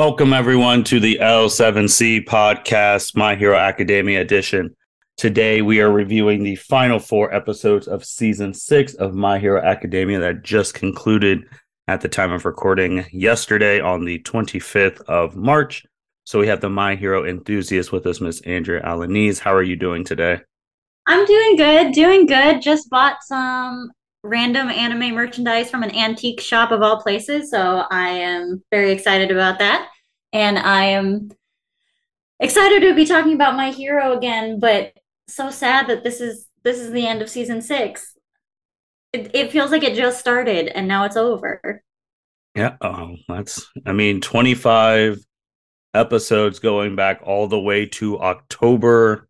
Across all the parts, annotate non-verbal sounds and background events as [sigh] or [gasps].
Welcome, everyone, to the L7C podcast, My Hero Academia edition. Today, we are reviewing the final four episodes of season six of My Hero Academia that just concluded at the time of recording yesterday on the 25th of March. So, we have the My Hero enthusiast with us, Miss Andrea Alanis. How are you doing today? I'm doing good, doing good. Just bought some random anime merchandise from an antique shop of all places. So I am very excited about that. And I am excited to be talking about my hero again, but so sad that this is this is the end of season six. It, it feels like it just started and now it's over. Yeah, oh, that's I mean, 25 episodes going back all the way to October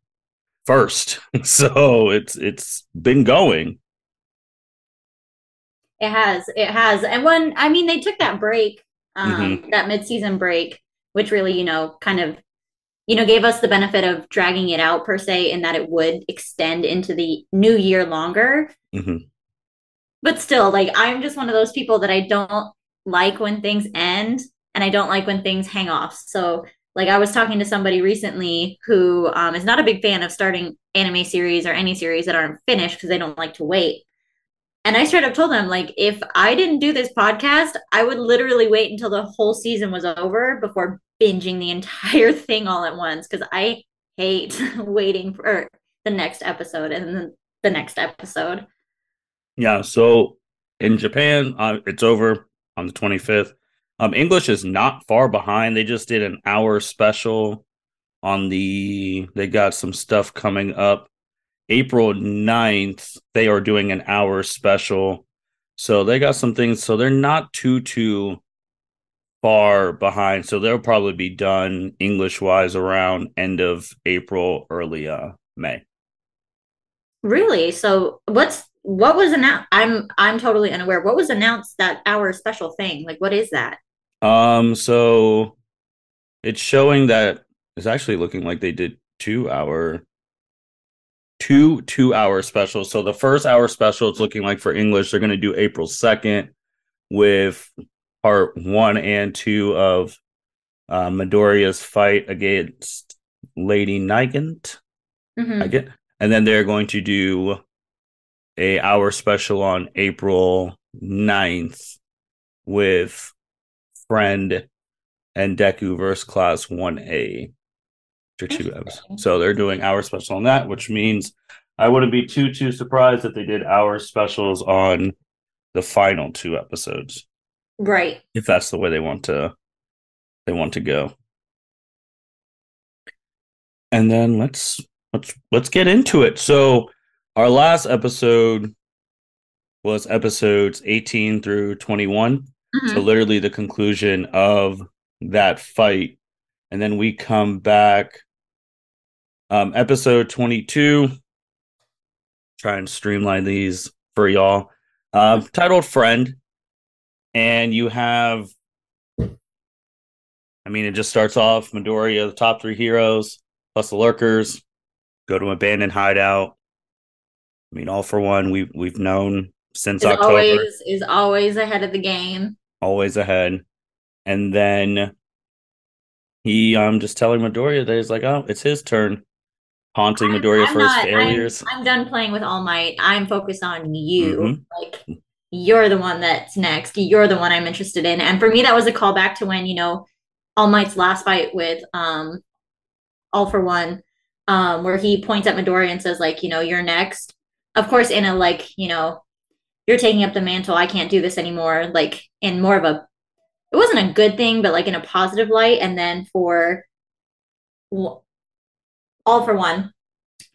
1st. [laughs] So it's it's been going. It has. It has. And when I mean they took that break, um, mm-hmm. that mid-season break, which really, you know, kind of, you know, gave us the benefit of dragging it out per se, in that it would extend into the new year longer. Mm-hmm. But still, like I'm just one of those people that I don't like when things end, and I don't like when things hang off. So, like I was talking to somebody recently who um, is not a big fan of starting anime series or any series that aren't finished because they don't like to wait. And I straight up told them, like, if I didn't do this podcast, I would literally wait until the whole season was over before binging the [laughs] entire thing all at once because I hate [laughs] waiting for the next episode and the next episode. Yeah. So in Japan, uh, it's over on the 25th. Um, English is not far behind. They just did an hour special on the, they got some stuff coming up April 9th, they are doing an hour special. So they got some things. So they're not too, too far behind. So they'll probably be done English wise around end of April, early uh, May. Really? So what's what was announced? I'm I'm totally unaware. What was announced that hour special thing? Like what is that? Um so it's showing that it's actually looking like they did two hour two two hour specials. So the first hour special, it's looking like for English, they're going to do April 2nd with part one and two of uh, Midoriya's fight against Lady Nagant. Mm-hmm. I get, and then they're going to do a hour special on April 9th with Friend and Deku versus Class 1A two episodes. So they're doing hour special on that, which means I wouldn't be too too surprised if they did hour specials on the final two episodes. Right. If that's the way they want to they want to go. And then let's let's let's get into it. So our last episode was episodes 18 through 21. Mm-hmm. So literally the conclusion of that fight. And then we come back um, episode 22. Try and streamline these for y'all. Uh, titled Friend. And you have, I mean, it just starts off Midoriya, the top three heroes, plus the lurkers, go to an abandoned hideout. I mean, all for one, we've we've known since is October. Always is always ahead of the game. Always ahead. And then he um just telling Midoriya that he's like, oh, it's his turn haunting Midoriya for his failures. I'm, I'm, done playing with All Might. I'm focused on you. Mm-hmm. Like you're the one that's next. You're the one I'm interested in. And for me, that was a callback to when you know All Might's last fight with um All for One, um, where he points at Midoriya and says like, you know, you're next. Of course, in a like, you know, you're taking up the mantle. I can't do this anymore. Like in more of a, it wasn't a good thing, but like in a positive light. And then for all for one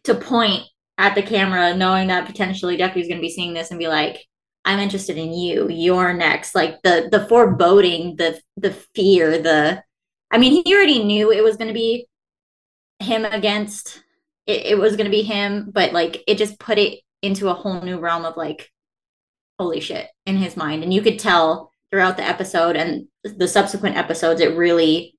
to point at the camera, knowing that potentially is going to be seeing this and be like, "I'm interested in you. You're next." Like the the foreboding, the the fear, the. I mean, he already knew it was going to be him against. It, it was going to be him, but like it just put it into a whole new realm of like, holy shit, in his mind, and you could tell throughout the episode and the subsequent episodes, it really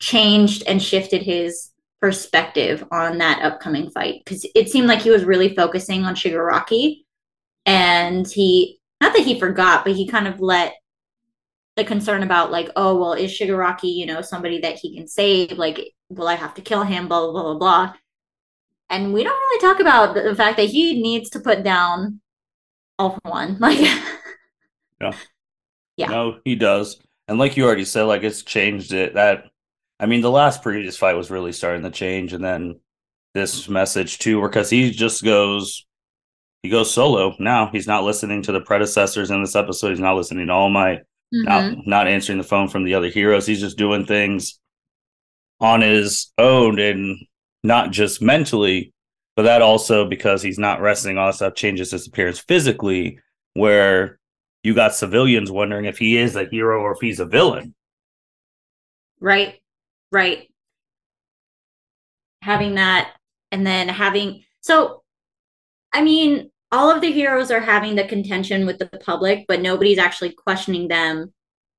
changed and shifted his perspective on that upcoming fight because it seemed like he was really focusing on Shigaraki and he not that he forgot but he kind of let the concern about like, oh well, is Shigaraki, you know, somebody that he can save? Like, will I have to kill him? Blah blah blah blah. And we don't really talk about the, the fact that he needs to put down all for one. [laughs] Like, yeah, yeah, no, he does. And like you already said, like it's changed it. That I mean, the last previous fight was really starting to change, and then this message too, because he just goes he goes solo now. He's not listening to the predecessors in this episode. He's not listening to All Might, mm-hmm. not, not answering the phone from the other heroes. He's just doing things on his own and not just mentally, but that also because he's not wrestling. all that stuff changes his appearance physically, where you got civilians wondering if he is a hero or if he's a villain. Right, right. Having that, and then having so, I mean, all of the heroes are having the contention with the public, but nobody's actually questioning them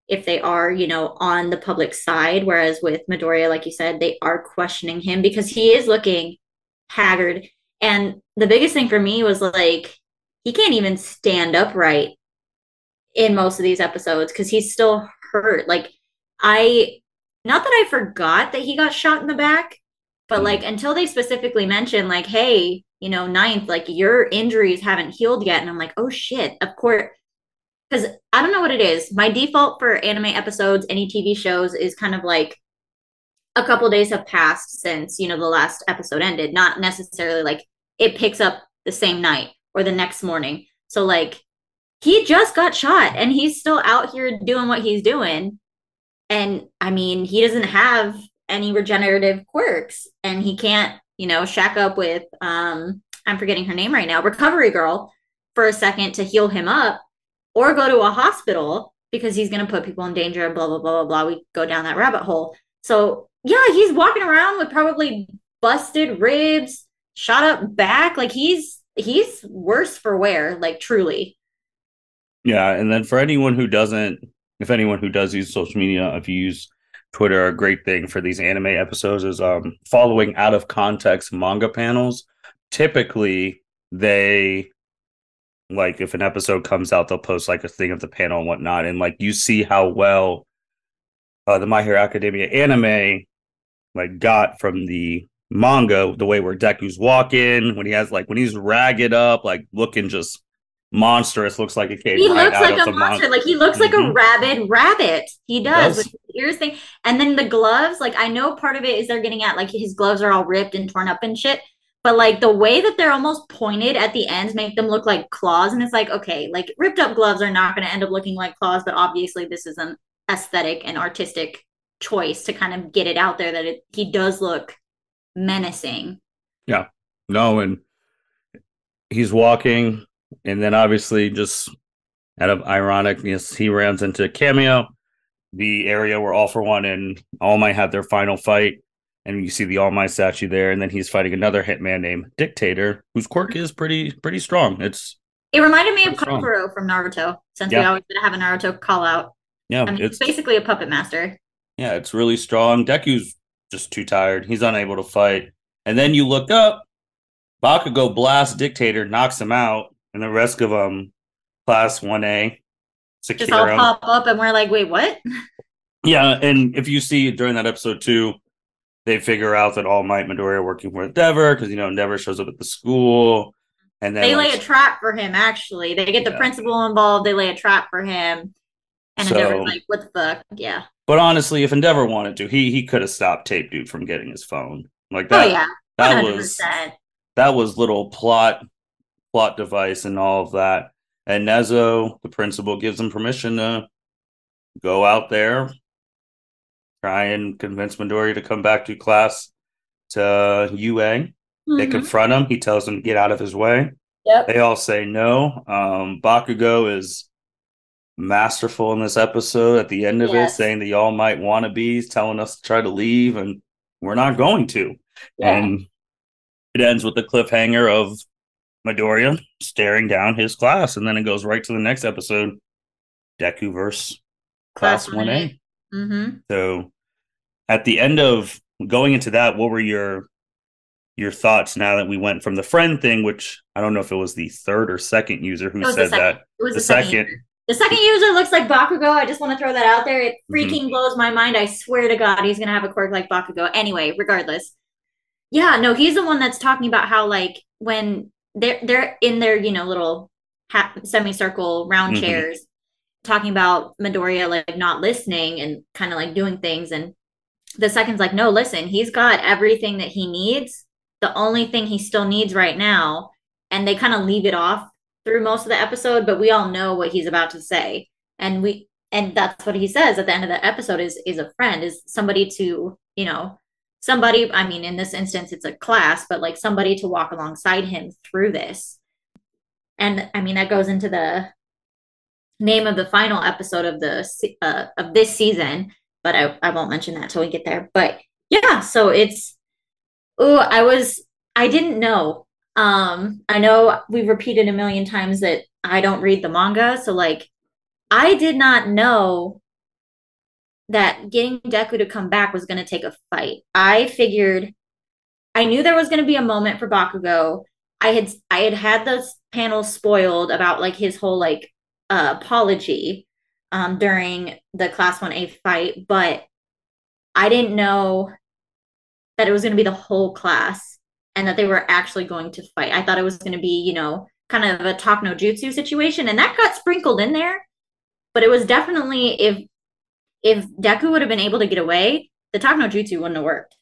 if they are, you know, on the public side. Whereas with Midoriya, like you said, they are questioning him because he is looking haggard. And the biggest thing for me was like, he can't even stand upright in most of these episodes because he's still hurt. Like, I, not that I forgot that he got shot in the back, but hmm. like until they specifically mention, like, hey, you know, ninth, like your injuries haven't healed yet. And I'm like, oh shit, of course. Because I don't know what it is. My default for anime episodes, any TV shows is kind of like a couple days have passed since, you know, the last episode ended. Not necessarily like it picks up the same night or the next morning. So, like, he just got shot and he's still out here doing what he's doing. And I mean, he doesn't have any regenerative quirks and he can't you know, shack up with um I'm forgetting her name right now, recovery girl for a second to heal him up or go to a hospital because he's going to put people in danger and blah blah blah blah blah. We go down that rabbit hole. So, yeah, he's walking around with probably busted ribs, shot up back, like he's he's worse for wear, like truly. Yeah, and then for anyone who doesn't if anyone who does use social media, if you use Twitter, a great thing for these anime episodes is um, following out of context manga panels. Typically, they like if an episode comes out, they'll post like a thing of the panel and whatnot, and like you see how well uh, the My Hero Academia anime like got from the manga, the way where Deku's walking when he has like when he's ragged up, like looking just monstrous. Looks like a cave. He looks like a monster. Mon- like he looks mm-hmm. like a mm-hmm. rabid rabbit. He does. He does. ears thing, and then the gloves. Like I know part of it is they're getting at like his gloves are all ripped and torn up and shit. But like the way that they're almost pointed at the ends make them look like claws, and it's like okay, like ripped up gloves are not going to end up looking like claws, but obviously this is an aesthetic and artistic choice to kind of get it out there that it, he does look menacing. Yeah. No, and he's walking and then obviously just out of ironicness, he runs into Kamino, the area where All for One and All Might have their final fight. And you see the All Might statue there, and then he's fighting another hitman named Dictator, whose quirk is pretty pretty strong. It's it reminded me of Kankuro from Naruto, since yeah. we always have a Naruto call out. Yeah, um, I mean, it's basically a puppet master. Yeah, it's really strong. Deku's just too tired. He's unable to fight. And then you look up, Bakugo blasts Dictator, knocks him out, and the rest of them class 1A just all pop up and we're like wait what? Yeah and if you see during that episode too they figure out that all might midoriya working with endeavor because you know endeavor shows up at the school and then they lay a trap for him actually. They get the principal involved they lay a trap for him. And so, endeavor's like what the fuck? Yeah. But honestly if endeavor wanted to he he could have stopped tape dude from getting his phone. Like that oh, yeah. that was that was little plot plot device and all of that. And Nezu, the principal, gives him permission to go out there, try and convince Midori to come back to class to UA. Mm-hmm. They confront him. He tells them to get out of his way. Yep. They all say no. Um, Bakugo is masterful in this episode at the end of yes. it, saying that y'all might want to be, telling us to try to leave, and we're not going to. Yeah. And it ends with the cliffhanger of Midoriya staring down his class, and then it goes right to the next episode, Deku verse Class One A. Mm-hmm. So, at the end of going into that, what were your your thoughts now that we went from the friend thing, which I don't know if it was the third or second user who said that it was the, second. second The second user looks like Bakugo. I just want to throw that out there. It mm-hmm. freaking mm-hmm. blows my mind. I swear to God, he's gonna have a quirk like Bakugo. Anyway, regardless. Yeah, no, he's the one that's talking about how like when they're they're in their you know little semicircle round mm-hmm. chairs, talking about Midoriya like not listening and kind of like doing things, and the second's like, no, listen, he's got everything that he needs. The only thing he still needs right now, and they kind of leave it off through most of the episode, but we all know what he's about to say. And we and that's what he says at the end of the episode is is a friend, is somebody to, you know, somebody, I mean, in this instance it's a class, but like somebody to walk alongside him through this. And I mean that goes into the name of the final episode of the uh, of this season, but I, I won't mention that till we get there. But yeah, so it's oh, I was I didn't know um, I know we've repeated a million times that I don't read the manga, so like I did not know that getting Deku to come back was going to take a fight. I figured I knew there was going to be a moment for Bakugo. I had I had had those panels spoiled about like his whole like uh, apology um, during the class 1A fight, but I didn't know that it was going to be the whole class and that they were actually going to fight. I thought it was going to be, you know, kind of a talk no jutsu situation, and that got sprinkled in there. But it was definitely if if Deku would have been able to get away, the talk no jutsu wouldn't have worked.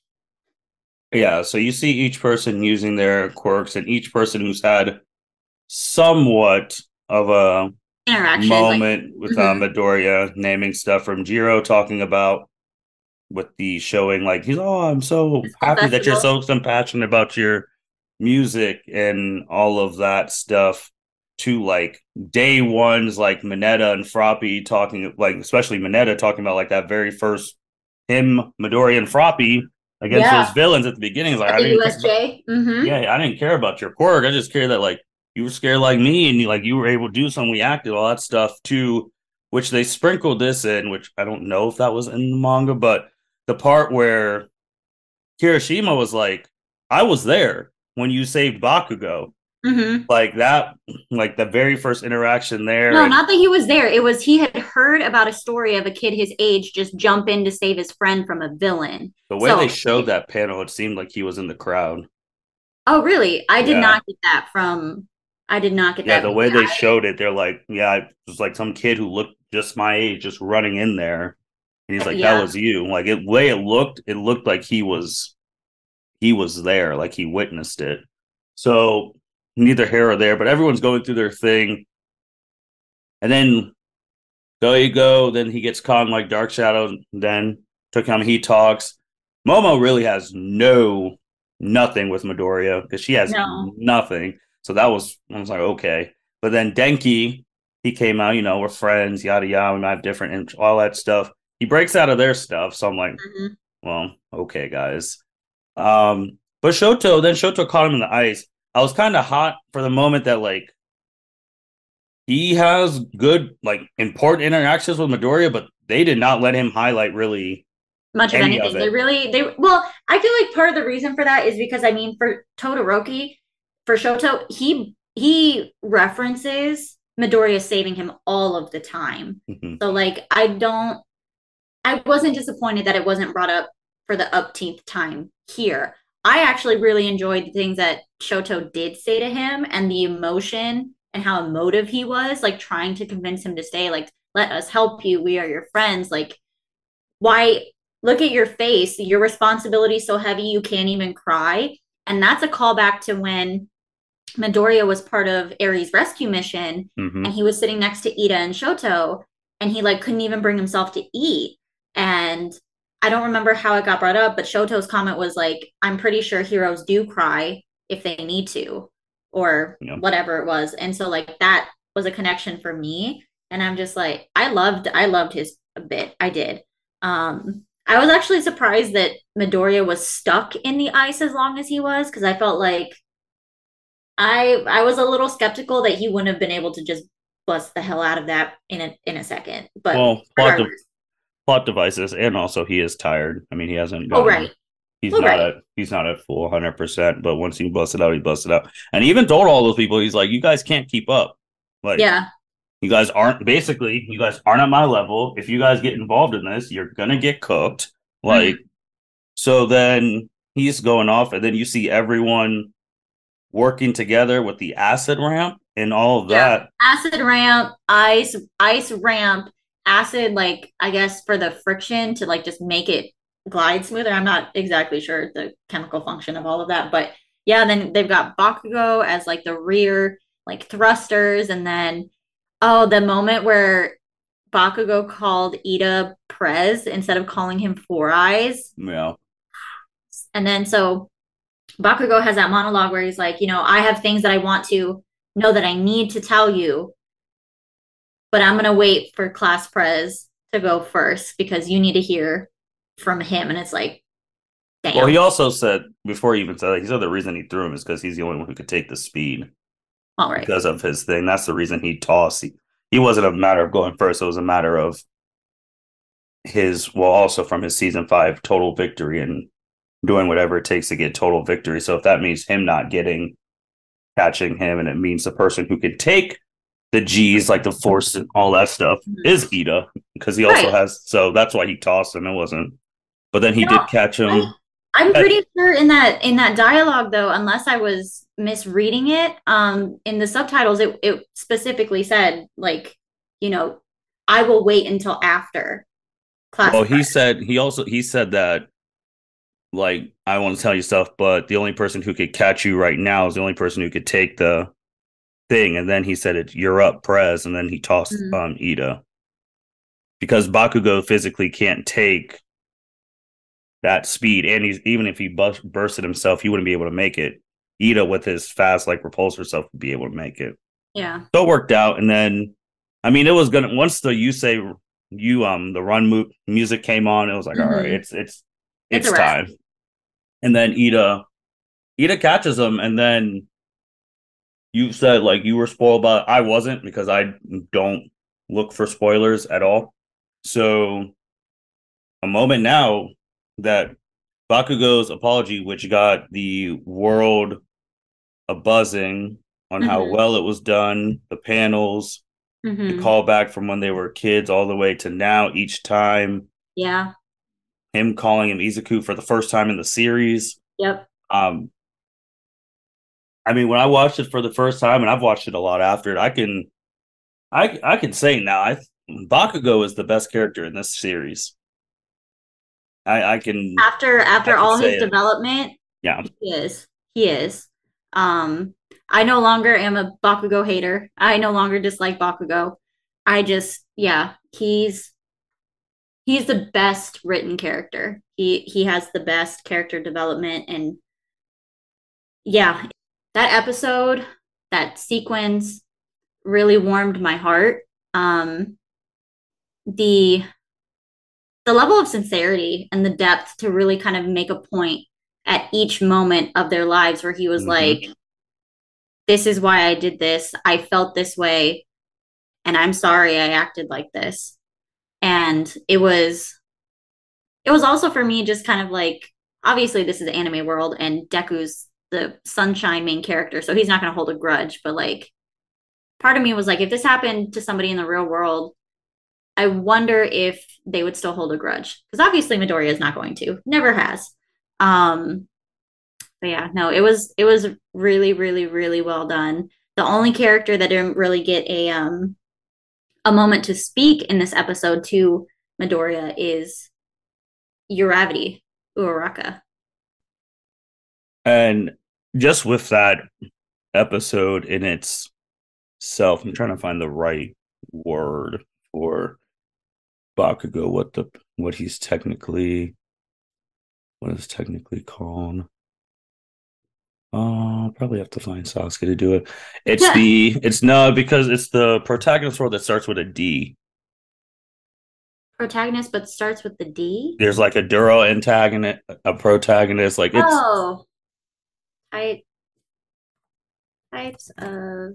Yeah, so you see each person using their quirks, and each person who's had somewhat of a interaction moment like, with mm-hmm. uh, Midoriya naming stuff from Jiro talking about with the showing like he's oh i'm so happy that you're so, so passionate about your music and all of that stuff to like day ones like Mineta and Froppy talking like especially Mineta talking about like that very first him Midori and Froppy against yeah. those villains at the beginning. It's like I didn't USJ. Mm-hmm. Yeah, I didn't care about your quirk. I just care that like you were scared like me and you like you were able to do something. We acted all that stuff too, which they sprinkled this in, which I don't know if that was in the manga, but the part where Kirishima was like, I was there when you saved Bakugo. Mm-hmm. Like that, like the very first interaction there. No, and- not that he was there. It was he had heard about a story of a kid his age just jump in to save his friend from a villain. The way so, they showed that panel, it seemed like he was in the crowd. Oh, really? I did yeah. not get that from. I did not get yeah, that. Yeah, the way they showed it, they're like, yeah, it was like some kid who looked just my age, just running in there. And he's like, yeah. "That was you." Like it way it looked, it looked like he was he was there, like he witnessed it. So neither here or there, but everyone's going through their thing. And then there you go. Then he gets caught in like Dark Shadow. Then took him. He talks. Momo really has no nothing with Midoriya because she has no. nothing. So that was I was like okay. But then Denki, he came out. You know, we're friends. Yada yada. We might have different and all that stuff he breaks out of their stuff. So I'm like, mm-hmm. well, okay, guys. Um, but Shoto, then Shoto caught him in the ice. I was kind of hot for the moment that like he has good, like important interactions with Midoriya, but they did not let him highlight really much of anything. Of they really they well, I feel like part of the reason for that is because I mean for Todoroki, for Shoto, he he references Midoriya saving him all of the time. Mm-hmm. So like I don't I wasn't disappointed that it wasn't brought up for the upteenth time here. I actually really enjoyed the things that Shoto did say to him and the emotion and how emotive he was, like trying to convince him to stay, like, let us help you. We are your friends. Like, why look at your face? Your responsibility is so heavy you can't even cry. And that's a callback to when Midoriya was part of Eri's rescue mission mm-hmm. and he was sitting next to Iida and Shoto and he like couldn't even bring himself to eat and I don't remember how it got brought up, but Shoto's comment was like, I'm pretty sure heroes do cry if they need to, or yeah. whatever it was. And so like that was a connection for me. And I'm just like, I loved, I loved his a bit. I did. Um, I was actually surprised that Midoriya was stuck in the ice as long as he was, because I felt like I I was a little skeptical that he wouldn't have been able to just bust the hell out of that in a in a second. But well, plot devices, and also he is tired. I mean, he hasn't. Gotten, oh right. He's oh, not right. at he's not at full hundred percent, but once he busts it out, he busts it out. And he even told all those people, he's like, "You guys can't keep up." Like, yeah, You guys aren't basically, you guys aren't at my level. If you guys get involved in this, you're gonna get cooked. Like, mm-hmm. so then he's going off, and then you see everyone working together with the acid ramp and all of that. Yeah. Acid ramp, ice, ice ramp, acid, like I guess for the friction to like just make it glide smoother. I'm not exactly sure the chemical function of all of that, but yeah, then they've got Bakugo as like the rear like thrusters, and then oh, the moment where Bakugo called Iida Prez instead of calling him Four Eyes. Yeah. And then so Bakugo has that monologue where he's like, you know, I have things that I want to know that I need to tell you, but I'm going to wait for Class Prez to go first because you need to hear from him. And it's like, damn. Well, he also said, before he even said that, he said the reason he threw him is because he's the only one who could take the speed. All right. Because of his thing. That's the reason he tossed. He, he wasn't a matter of going first. It was a matter of his, well, also from his season five total victory and doing whatever it takes to get total victory. So if that means him not getting catching him and it means the person who can take the G's like the force and all that stuff mm-hmm. is Iida because he also right. has so that's why he tossed him. It wasn't, but then he you did catch him. I'm, I'm pretty sure in that in that dialogue though, unless I was misreading it, um, in the subtitles it it specifically said like you know I will wait until after class. Well, he said he also he said that like I want to tell you stuff, but the only person who could catch you right now is the only person who could take the thing. And then he said it, you're up, Prez, and then he tossed mm-hmm. um Iida. Because Bakugo physically can't take that speed, and he's even if he bust, bursted himself, he wouldn't be able to make it. Iida with his fast like repulsor self would be able to make it. Yeah. So it worked out, and then I mean it was gonna once the you say you um the run mo- music came on, it was like mm-hmm. all right, it's it's it's, it's time and then Iida. Iida catches him, and then you said like you were spoiled, but I wasn't because I don't look for spoilers at all. So a moment now that Bakugo's apology, which got the world a buzzing on mm-hmm. how well it was done, the panels, mm-hmm. the callback from when they were kids all the way to now each time. Yeah him calling him Izuku for the first time in the series. Yep. Um, I mean, when I watched it for the first time, and I've watched it a lot after it, I can, I I can say now, I Bakugo is the best character in this series. I I can after after can all his it. development. Yeah, he is. He is. Um, I no longer am a Bakugo hater. I no longer dislike Bakugo. I just, yeah, he's he's the best written character. He he has the best character development and yeah, that episode, that sequence really warmed my heart. Um the the level of sincerity and the depth to really kind of make a point at each moment of their lives where he was mm-hmm. like this is why I did this. I felt this way and I'm sorry I acted like this and it was it was also for me just kind of like obviously this is anime world and Deku's the sunshine main character so he's not going to hold a grudge but like part of me was like if this happened to somebody in the real world I wonder if they would still hold a grudge because obviously Midoriya is not going to never has um but yeah no it was it was really really really well done the only character that didn't really get a um a moment to speak in this episode to Midoriya is Uravity Uraraka. And just with that episode in itself, I'm trying to find the right word for Bakugo, what the what he's technically what is technically called. Uh, probably have to find Sasuke to do it. It's yeah. the it's no because it's the protagonist role that starts with a D. Protagonist, but starts with the D. There's like a Duro antagonist, a protagonist. Like it's oh, type types of.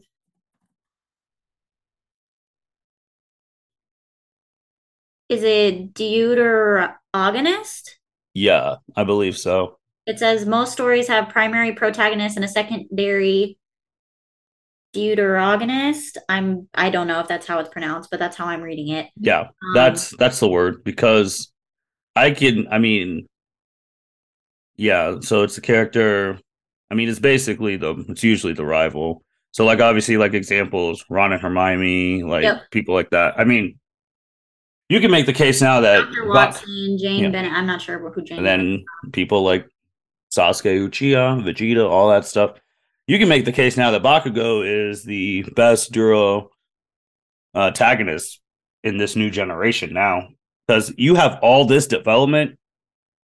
Is it deuteragonist? Yeah, I believe so. It says most stories have primary protagonists and a secondary deuteragonist. I'm I don't know if that's how it's pronounced, but that's how I'm reading it. Yeah, um, that's that's the word because I can. I mean, yeah. So it's the character. I mean, it's basically the. It's usually the rival. So like obviously like examples, Ron and Hermione, like yep. people like that. I mean, you can make the case now that Dr. Watson, Jane yeah. Bennett. I'm not sure who Jane. And then people like Sasuke Uchiha, Vegeta, all that stuff you can make the case now that Bakugo is the best Duro uh, antagonist in this new generation now because you have all this development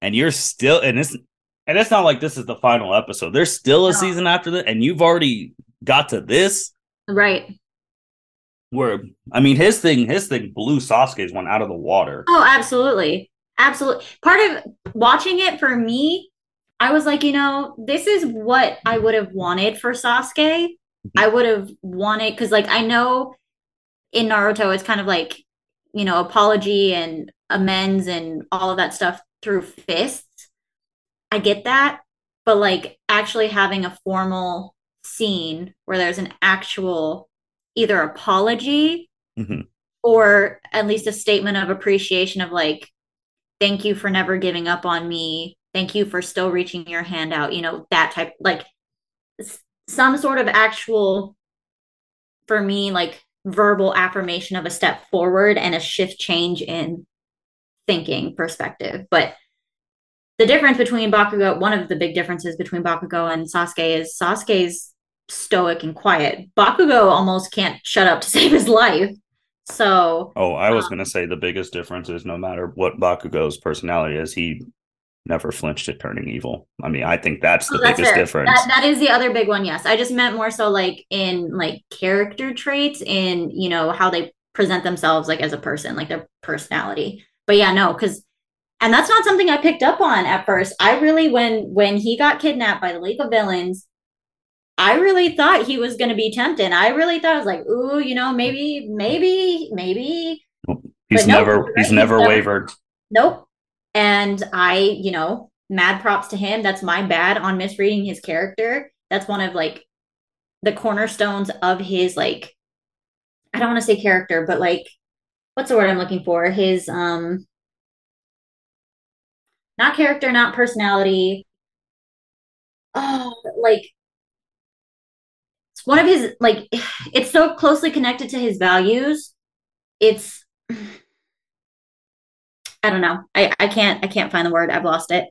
and you're still and it's and it's not like this is the final episode. There's still a no. season after that, and you've already got to this. Right. Where I mean his thing, his thing blew Sasuke's one out of the water. Oh, absolutely. Absolutely. Part of watching it for me I was like, you know, this is what I would have wanted for Sasuke. Mm-hmm. I would have wanted because, like, I know in Naruto, it's kind of like, you know, apology and amends and all of that stuff through fists. I get that. But, like, actually having a formal scene where there's an actual either apology mm-hmm. or at least a statement of appreciation of, like, thank you for never giving up on me thank you for still reaching your hand out you know that type like some sort of actual for me like verbal affirmation of a step forward and a shift change in thinking perspective but the difference between Bakugo, one of the big differences between Bakugo and Sasuke is Sasuke's stoic and quiet. Bakugo almost can't shut up to [laughs] save his life. So, oh, I was um, going to say the biggest difference is no matter what Bakugo's personality is, he never flinched at turning evil. I mean, I think that's the oh, that's biggest fair. difference. That, that is the other big one. Yes, I just meant more so like in like character traits in you know how they present themselves like as a person, like their personality. But yeah, no, because and that's not something I picked up on at first. I really when when he got kidnapped by the League of Villains. I really thought he was going to be tempted. I really thought I was like, ooh, you know, maybe, maybe, maybe. He's never, he's, he's never, never wavered. Nope. And I, you know, mad props to him. That's my bad on misreading his character. That's one of like the cornerstones of his like I don't want to say character, but like what's the word I'm looking for? His um not character, not personality. Oh, like it's one of his like [sighs] it's so closely connected to his values. It's [sighs] I don't know. I, I can't I can't find the word. I've lost it.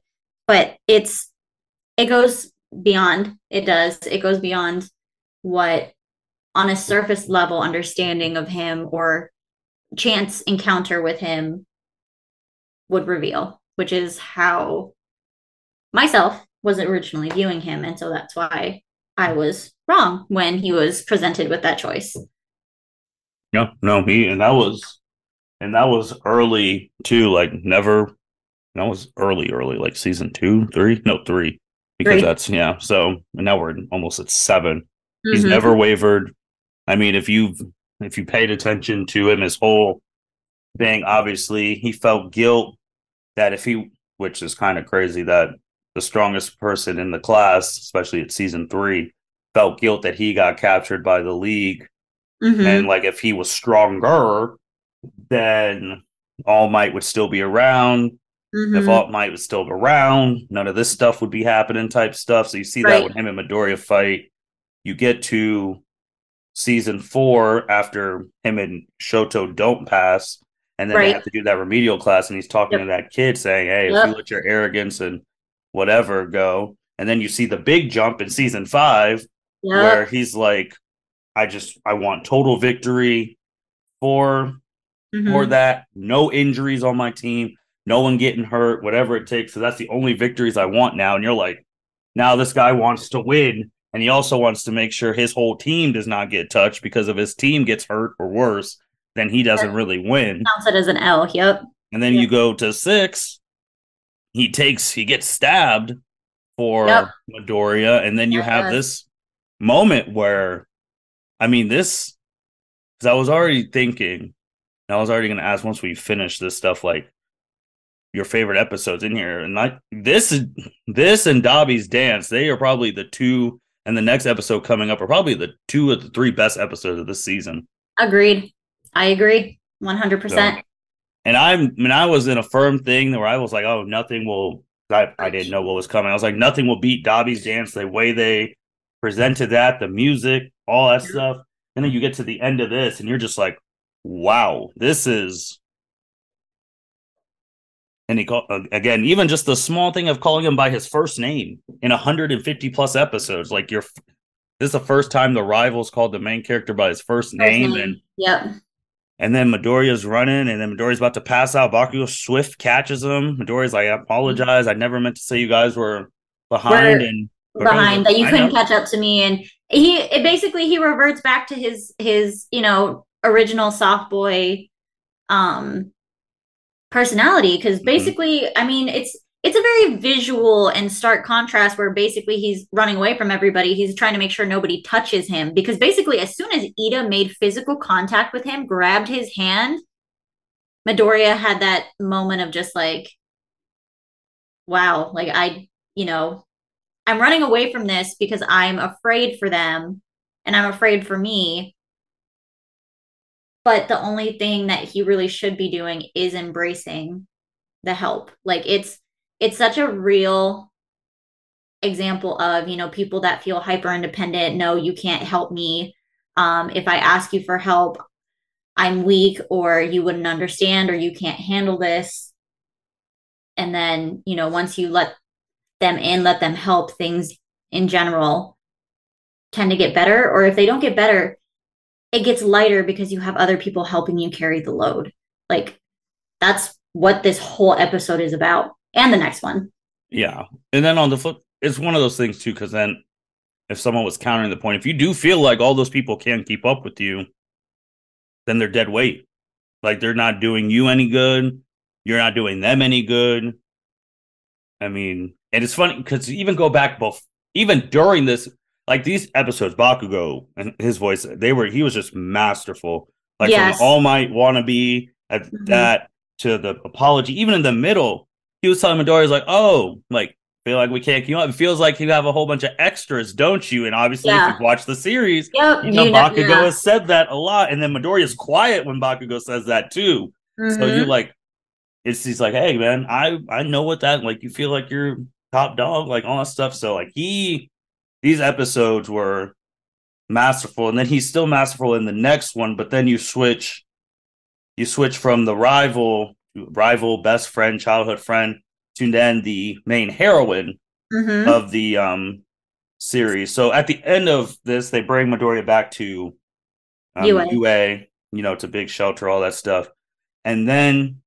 But it's it goes beyond. It does. It goes beyond what on a surface level understanding of him or chance encounter with him would reveal, which is how myself was originally viewing him. And so that's why I was wrong when he was presented with that choice. Yeah, no, he and that was and that was early too. Like never, that was early, early, like season two, three, no three, because three. that's yeah. So now we're almost at 7 mm-hmm. He's never wavered. I mean, if you've if you paid attention to him, his whole thing, obviously, he felt guilt that if he, which is kind of crazy, that the strongest person in the class, especially at season three, felt guilt that he got captured by the league. Mm-hmm. And like if he was stronger, then All Might would still be around. Mm-hmm. If All Might was still around, none of this stuff would be happening, type stuff. So you see right. that when him and Midoriya fight. You get to season four after him and Shoto don't pass, and then right. they have to do that remedial class, and he's talking yep. to that kid saying, "Hey, yep. if you let your arrogance and whatever go," and then you see the big jump in season five yep. where he's like, "I just I want total victory for mm-hmm. for that. No injuries on my team, no one getting hurt, whatever it takes. So that's the only victories I want now. And you're like, now this guy wants to win. And he also wants to make sure his whole team does not get touched because if his team gets hurt or worse, then he doesn't really win. Counts it as an L. Yep. And then yep. you go to six. He takes, he gets stabbed for yep. Midoriya, and then you have this moment where, I mean, this because I was already thinking I was already going to ask once we finish this stuff, like your favorite episodes in here, and like this this and Dabi's dance. They are probably the two and the next episode coming up are probably the two of the three best episodes of this season. Agreed. I agree. 100%. So, and I'm, I mean, I was in a firm thing where I was like, oh, nothing will, I, I didn't know what was coming. I was like, nothing will beat Dabi's dance the way they presented that, the music, all that stuff. And then you get to the end of this and you're just like, wow, this is. And he called again, even just the small thing of calling him by his first name in 150 plus episodes. Like you're, this is the first time the rivals called the main character by his first name. First name. And yeah. And then Midoriya's running, and then Midoriya's about to pass out. Bakugo swift catches him. Midoriya's like, I apologize. I never meant to say you guys were behind. We're and behind that you couldn't catch up to me. And he it basically he reverts back to his his, you know, original soft boy um personality. Cause mm-hmm. basically, mm-hmm. I mean, it's it's a very visual and stark contrast where basically he's running away from everybody. He's trying to make sure nobody touches him because basically, as soon as Iida made physical contact with him, grabbed his hand, Midoriya had that moment of just like, wow, like I, you know, I'm running away from this because I'm afraid for them and I'm afraid for me. But the only thing that he really should be doing is embracing the help. Like it's it's such a real example of you know people that feel hyper independent no you can't help me. Um, if i ask you for help i'm weak or you wouldn't understand or you can't handle this. And then you know once you let them in let them help things in general tend to get better or if they don't get better it gets lighter because you have other people helping you carry the load. Like that's what this whole episode is about and the next one. Yeah. And then on the flip, it's one of those things too, because then if someone was countering the point, if you do feel like all those people can't keep up with you, then they're dead weight. Like they're not doing you any good. You're not doing them any good. I mean, and it's funny because even go back both even during this, like these episodes, Bakugo and his voice, they were he was just masterful. Like yes. from All Might wannabe at mm-hmm. that to the apology, even in the middle, he was telling Midoriya, like, oh, like, feel like we can't keep up. It feels like you have a whole bunch of extras, don't you? And obviously, yeah. if you've watched the series, yep, you know, you Bakugo has said that a lot. And then Midoriya's quiet when Bakugo says that too. Mm-hmm. So you're like, it's he's like, hey man, I I know what that like. You feel like you're top dog, like all that stuff. So like he, these episodes were masterful, and then he's still masterful in the next one. But then you switch, you switch from the rival rival, best friend, childhood friend, to then the main heroine mm-hmm. of the um series. So at the end of this, they bring Midoriya back to um, UA. UA, you know, to big shelter, all that stuff, and then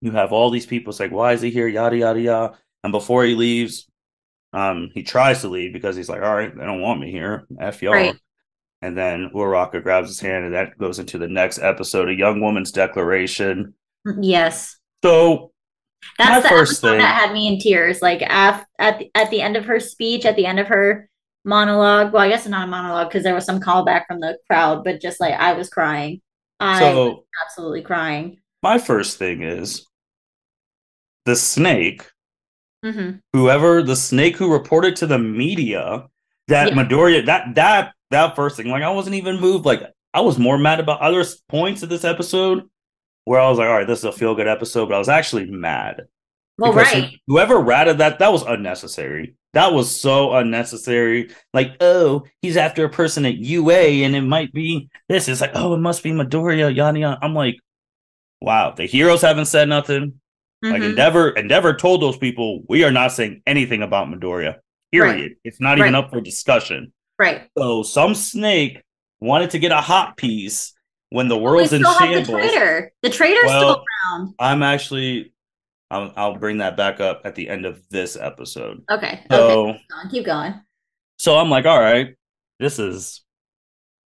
you have all these people. It's like, why is he here? Yada yada yada. And before he leaves, um, he tries to leave because he's like, all right, they don't want me here. F y'all. Right. And then Uraraka grabs his hand, and that goes into the next episode, a young woman's declaration. Yes. So that's the first thing that had me in tears. Like at at the, at the end of her speech, at the end of her monologue. Well, I guess not a monologue because there was some callback from the crowd, but just like I was crying. I so, was absolutely crying. My first thing is the snake. Mm-hmm. Whoever the snake who reported to the media that yeah. Midoriya that that that first thing, like I wasn't even moved. Like I was more mad about other points of this episode where I was like, all right, this is a feel good episode, but I was actually mad. Well, right. Whoever ratted that, that was unnecessary. That was so unnecessary. Like, oh, he's after a person at UA and it might be this. It's like, oh, it must be Midoriya, yada yada. I'm like, wow, the heroes haven't said nothing. Mm-hmm. Like Endeavor, Endeavor told those people, we are not saying anything about Midoriya. Period. Right. It's not even up for discussion. Right. So some snake wanted to get a hot piece when the world's in shambles. The traitor, the traitor's well, still around. I'm actually, I'll, I'll, bring that back up at the end of this episode. Okay. So, okay. Keep going. Keep going. So I'm like, all right, this is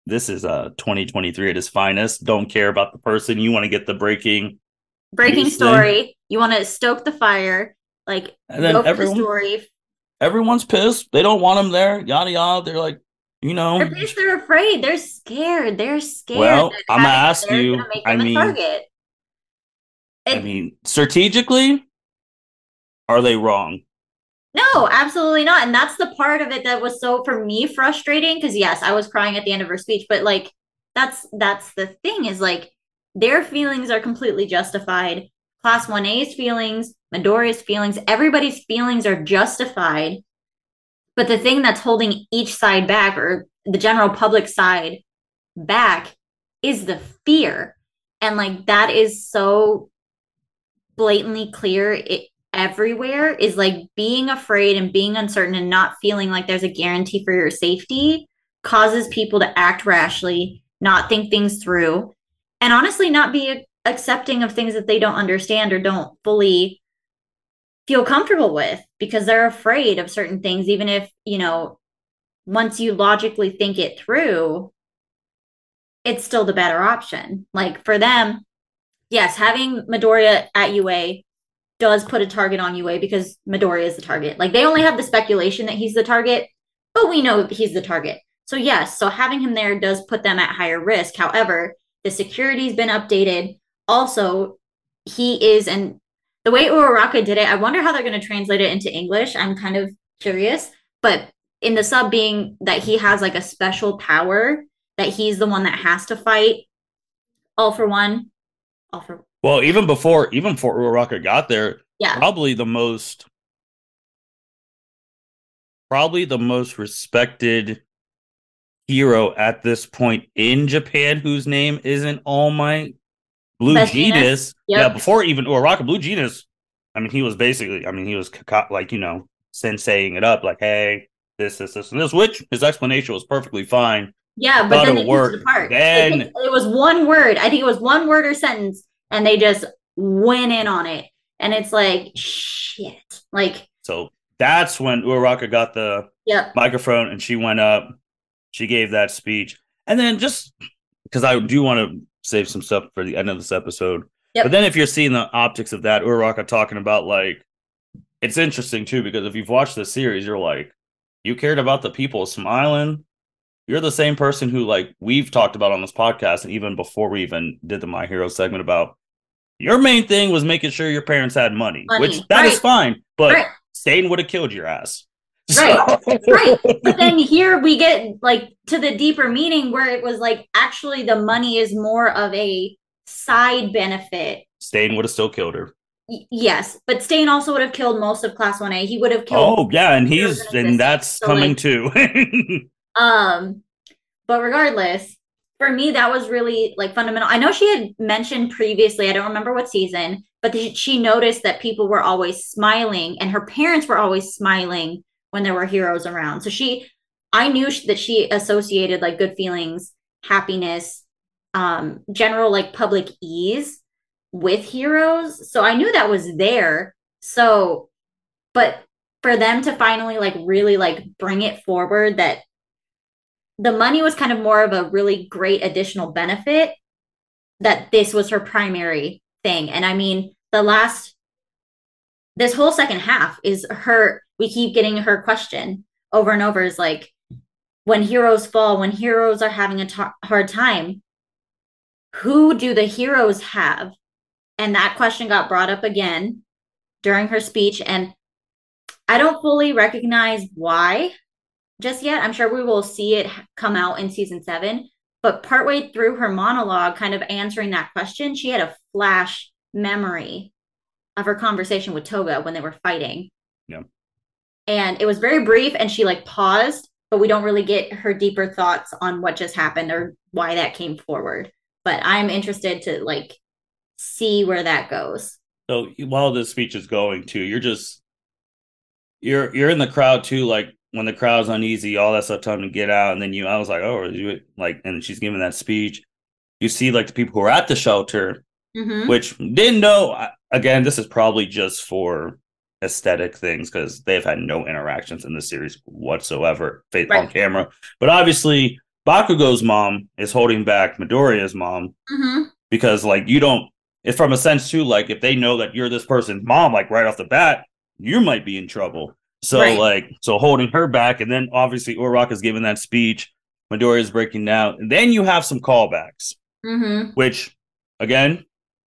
this is uh 2023 at its finest. Don't care about the person. You want to get the breaking breaking story. Thing. You want to stoke the fire. Like and then everyone, the story. Everyone's pissed. They don't want him there. Yada yada. They're like, you know, at least they're afraid. They're scared. They're scared. Well, I'm gonna ask you. Gonna I mean, target. I mean, strategically, are they wrong? No, absolutely not. And that's the part of it that was so for me frustrating because yes, I was crying at the end of her speech, but like that's that's the thing is like their feelings are completely justified. Class 1A's feelings, Midoriya's feelings, everybody's feelings are justified. But the thing that's holding each side back or the general public side back is the fear. And like that is so blatantly clear it, everywhere is like being afraid and being uncertain and not feeling like there's a guarantee for your safety causes people to act rashly, not think things through, and honestly not be accepting of things that they don't understand or don't fully feel comfortable with because they're afraid of certain things even if, you know, once you logically think it through, it's still the better option. Like for them, yes, having Midoriya at UA does put a target on UA because Midoriya is the target. Like they only have the speculation that he's the target, but we know he's the target. So yes, so having him there does put them at higher risk. However, the security's been updated. Also, he is and the way Uraraka did it, I wonder how they're going to translate it into English. I'm kind of curious, but in the sub being that he has like a special power that he's the one that has to fight all for one all for well even before even before Uraraka got there yeah probably the most probably the most respected hero at this point in Japan whose name isn't All Might Blue Best Jeanist. Yep. Yeah, before even Uraraka Blue Genius, I mean, he was basically, I mean, he was like, you know, senseiing it up, like, hey, this, this, this, and this, which his explanation was perfectly fine. Yeah, but then it worked. The. Then it, it was one word. I think it was one word or sentence, and they just went in on it. And it's like shit. Like so that's when Uraraka got the yep. microphone and she went up. She gave that speech, and then just because I do want to save some stuff for the end of this episode. Yep. But then if you're seeing the optics of that, Uraraka talking about like it's interesting too because if you've watched the series, you're like, you cared about the people smiling. You're the same person who like we've talked about on this podcast, and even before we even did the My Hero segment about your main thing was making sure your parents had money, money. which that right. is fine, but right. Stain would have killed your ass. Right. right. But then here we get like to the deeper meaning where it was like actually the money is more of a side benefit. Stain would have still killed her. Y- yes, but Stain also would have killed most of Class 1A. He would have killed Oh, yeah, and he's and that's so coming like, too. [laughs] um but regardless, for me that was really like fundamental. I know she had mentioned previously, I don't remember what season, but she noticed that people were always smiling and her parents were always smiling when there were heroes around. So she, I knew that she associated like good feelings, happiness, um, general like public ease with heroes. So I knew that was there. So, but for them to finally like really like bring it forward that the money was kind of more of a really great additional benefit that this was her primary thing. And I mean, the last this whole second half is her we keep getting her question over and over is like when heroes fall when heroes are having a t- hard time who do the heroes have and that question got brought up again during her speech and i don't fully recognize why just yet i'm sure we will see it come out in season 7 but partway through her monologue kind of answering that question she had a flash memory of her conversation with Toga when they were fighting. Yeah. And it was very brief and she like paused, but we don't really get her deeper thoughts on what just happened or why that came forward. But I'm interested to like see where that goes. So while this speech is going too, you're just you're you're in the crowd too, like when the crowd's uneasy, all that stuff time to get out, and then you I was like, oh, you like and she's giving that speech. You see like the people who are at the shelter, mm-hmm. which didn't know again, this is probably just for aesthetic things because they've had no interactions in the series whatsoever, faith right. on camera. But obviously, Bakugo's mom is holding back Midoriya's mom mm-hmm. because, like, you don't. If from a sense too, like, if they know that you're this person's mom, like right off the bat, you might be in trouble. So, right. like, so holding her back, and then obviously Uraraka is giving that speech. Midoriya's breaking down, and then you have some callbacks, mm-hmm. which, again,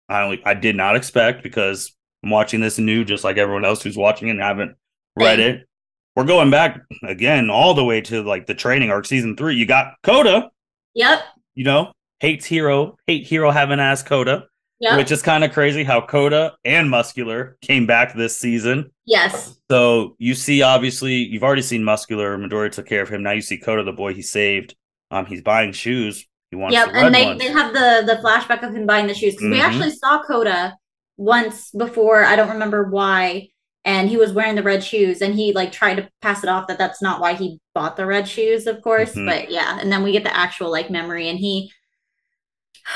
I only I did not expect because I'm watching this new just like everyone else who's watching it and haven't read it. We're going back again all the way to like the training arc season three. You got Kota. Yep. You know, hates hero, hate hero having ass Kota. Yep. Which is kind of crazy how Kota and Muscular came back this season. Yes. So you see, obviously, you've already seen Muscular. Midoriya took care of him. Now you see Kota, the boy he saved. Um, he's buying shoes. He wants. Yep, and they, they have the the flashback of him buying the shoes because we Mhm. actually saw Kota once before. I don't remember why, and he was wearing the red shoes, and he like tried to pass it off that that's not why he bought the red shoes, of course. Mhm. But yeah, and then we get the actual like memory, and he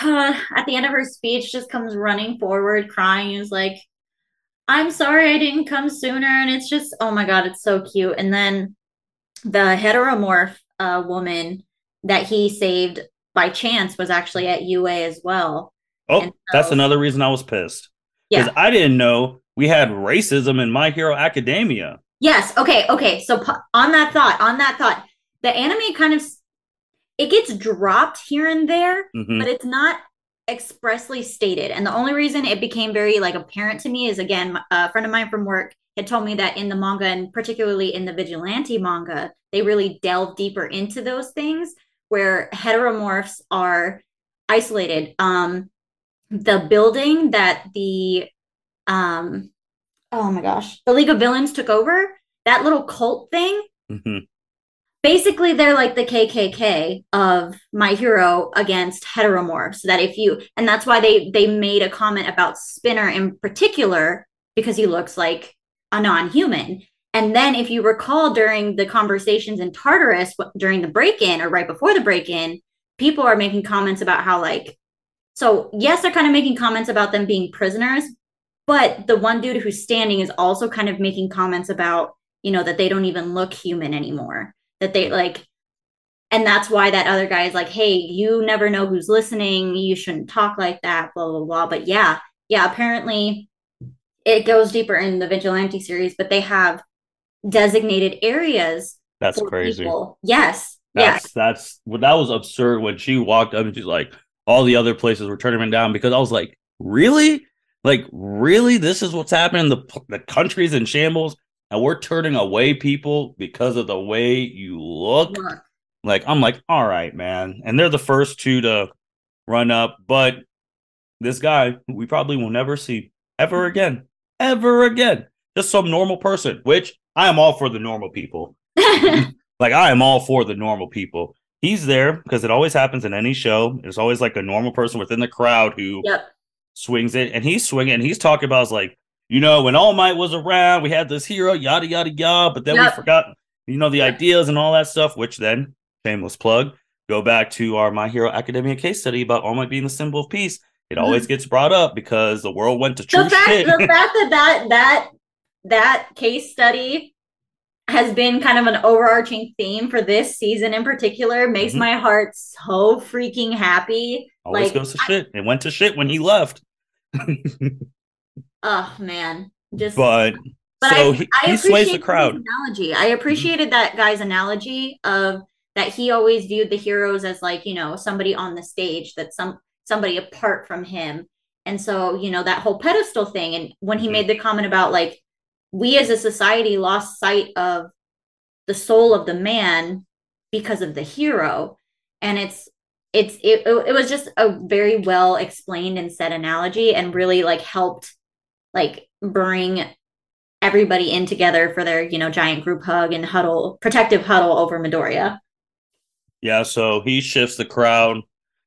at the end of her speech just comes running forward, crying, and is like, "I'm sorry I didn't come sooner," and it's just oh my god, it's so cute. And then the heteromorph uh, woman that he saved by chance was actually at UA as well. oh, and that's another reason I was pissed because Yeah. I didn't know we had racism in My Hero Academia. Yes. Okay. Okay. So on that thought, on that thought, the anime kind of it gets dropped here and there, Mhm. but it's not expressly stated. And the only reason it became very like apparent to me is again, a friend of mine from work had told me that in the manga and particularly in the vigilante manga, they really delve deeper into those things where heteromorphs are isolated. Um, the building that the um, oh my gosh, the League of Villains took over, that little cult thing, Mhm. basically they're like the KKK of My Hero against heteromorphs. That if you and that's why they they made a comment about Spinner in particular because he looks like a non-human. And then if you recall during the conversations in Tartarus during the break-in or right before the break-in, people are making comments about how like so yes, they're kind of making comments about them being prisoners, but the one dude who's standing is also kind of making comments about you know that they don't even look human anymore that they like and that's why that other guy is like hey you never know who's listening you shouldn't talk like that blah blah blah. But yeah yeah apparently it goes deeper in the vigilante series but they have designated areas That's crazy. people. Yes. That's yes that's well, that was absurd when she walked up and she's like, all the other places were turning him down because I was like, really, like really, this is what's happening. The the country's in shambles, and we're turning away people because of the way you look. Look, Like I'm like, all right, man, and they're the first two to run up, but this guy we probably will never see ever again, ever again. Just some normal person, which I am all for the normal people. [laughs] [laughs] Like I am all for the normal people. He's there because it always happens in any show. There's always like a normal person within the crowd who yep swings it, and he's swinging. And he's talking about like, you know, when All Might was around, we had this hero, yada yada yada. But then we forgot, you know, the Yep. ideas and all that stuff. Which then, shameless plug, go back to our My Hero Academia case study about All Might being the symbol of peace. It Mhm. always gets brought up because the world went to true the fact shit. the fact that that that that case study has been kind of an overarching theme for this season in particular makes Mhm. my heart so freaking happy. always like, goes to shit. It went to shit when he left. [laughs] Oh man, just but But so I, he, I he sways the crowd. Mm-hmm. analogy. I appreciated that guy's analogy of that he always viewed the heroes as like you know somebody on the stage that some somebody apart from him, and so you know that whole pedestal thing. And when he Mhm. made the comment about like we as a society lost sight of the soul of the man because of the hero, and it's it's it, it was just a very well explained and said analogy and really like helped like bring everybody in together for their you know giant group hug and huddle protective huddle over Midoriya. Yeah, so he shifts the crowd.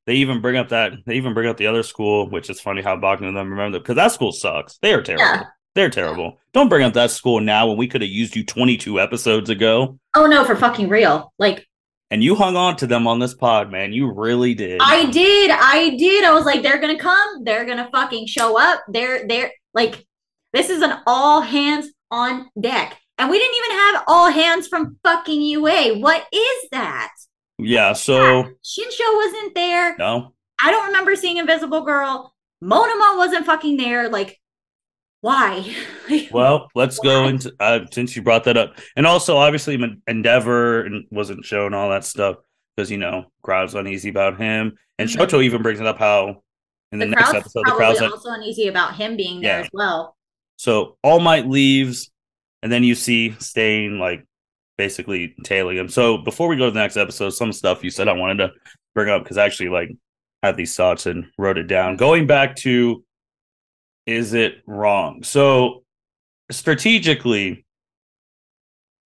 They even bring up that they even bring up the other school, which is funny how Bogdan and them remember because that school sucks. They are terrible. Yeah. They're terrible. Don't bring up that school now when we could have used you 22 episodes ago. Oh no, for fucking real. Like And you hung on to them on this pod, man. You really did. I did, I did. I was like, they're gonna come, they're gonna fucking show up. They're they're like this is an all hands on deck. And we didn't even have all hands from fucking UA. What is that? yeah, so ah, Shinso wasn't there. no. I don't remember seeing Invisible Girl. Monoma wasn't fucking there. Like, why? [laughs] Well, let's go into uh, since you brought that up, and also obviously Endeavor and wasn't shown all that stuff because you know crowd's uneasy about him, and Mhm. Shoto even brings it up how in the, the next episode the crowd's also uneasy about him being there Yeah. as well. so All Might leaves, and then you see Stain like basically tailing him. So before we go to the next episode, some stuff you said I wanted to bring up because I actually like had these thoughts and wrote it down. Going back to is it wrong? So strategically,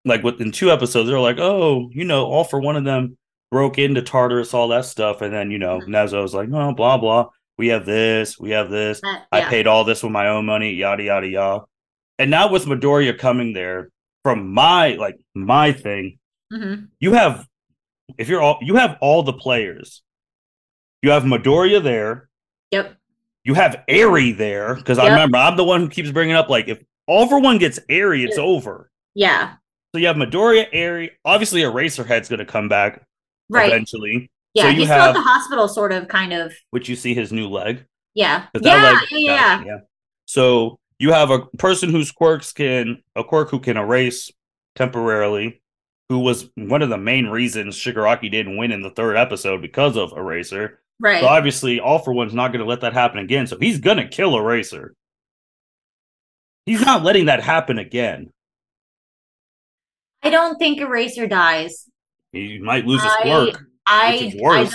like within two episodes, they're like, oh, you know, all for one of them broke into Tartarus, all that stuff, and then you know, mm-hmm. Nezu's like, no, blah blah. We have this, we have this. Uh, yeah. I paid all this with my own money, yada yada yada. And now with Midoriya coming there, from my like my thing, mm-hmm. you have if you're all you have all the players. You have Midoriya there. Yep. You have Eri there because yep. I remember I'm the one who keeps bringing up like if all for one gets Eri, it's over. Yeah. So you have Midoriya, Eri. Obviously, Eraserhead's going to come back right. eventually. Yeah, so you he's have, still at the hospital, sort of, kind of. Which you see his new leg. Yeah. Yeah, leg, yeah, yeah, yeah. So you have a person whose quirks can a quirk who can erase temporarily, who was one of the main reasons Shigaraki didn't win in the third episode because of Eraser. Right. So obviously, All for One's not going to let that happen again. So he's going to kill Eraser. He's not letting that happen again. I don't think Eraser dies. He might lose his quirk. I, I don't.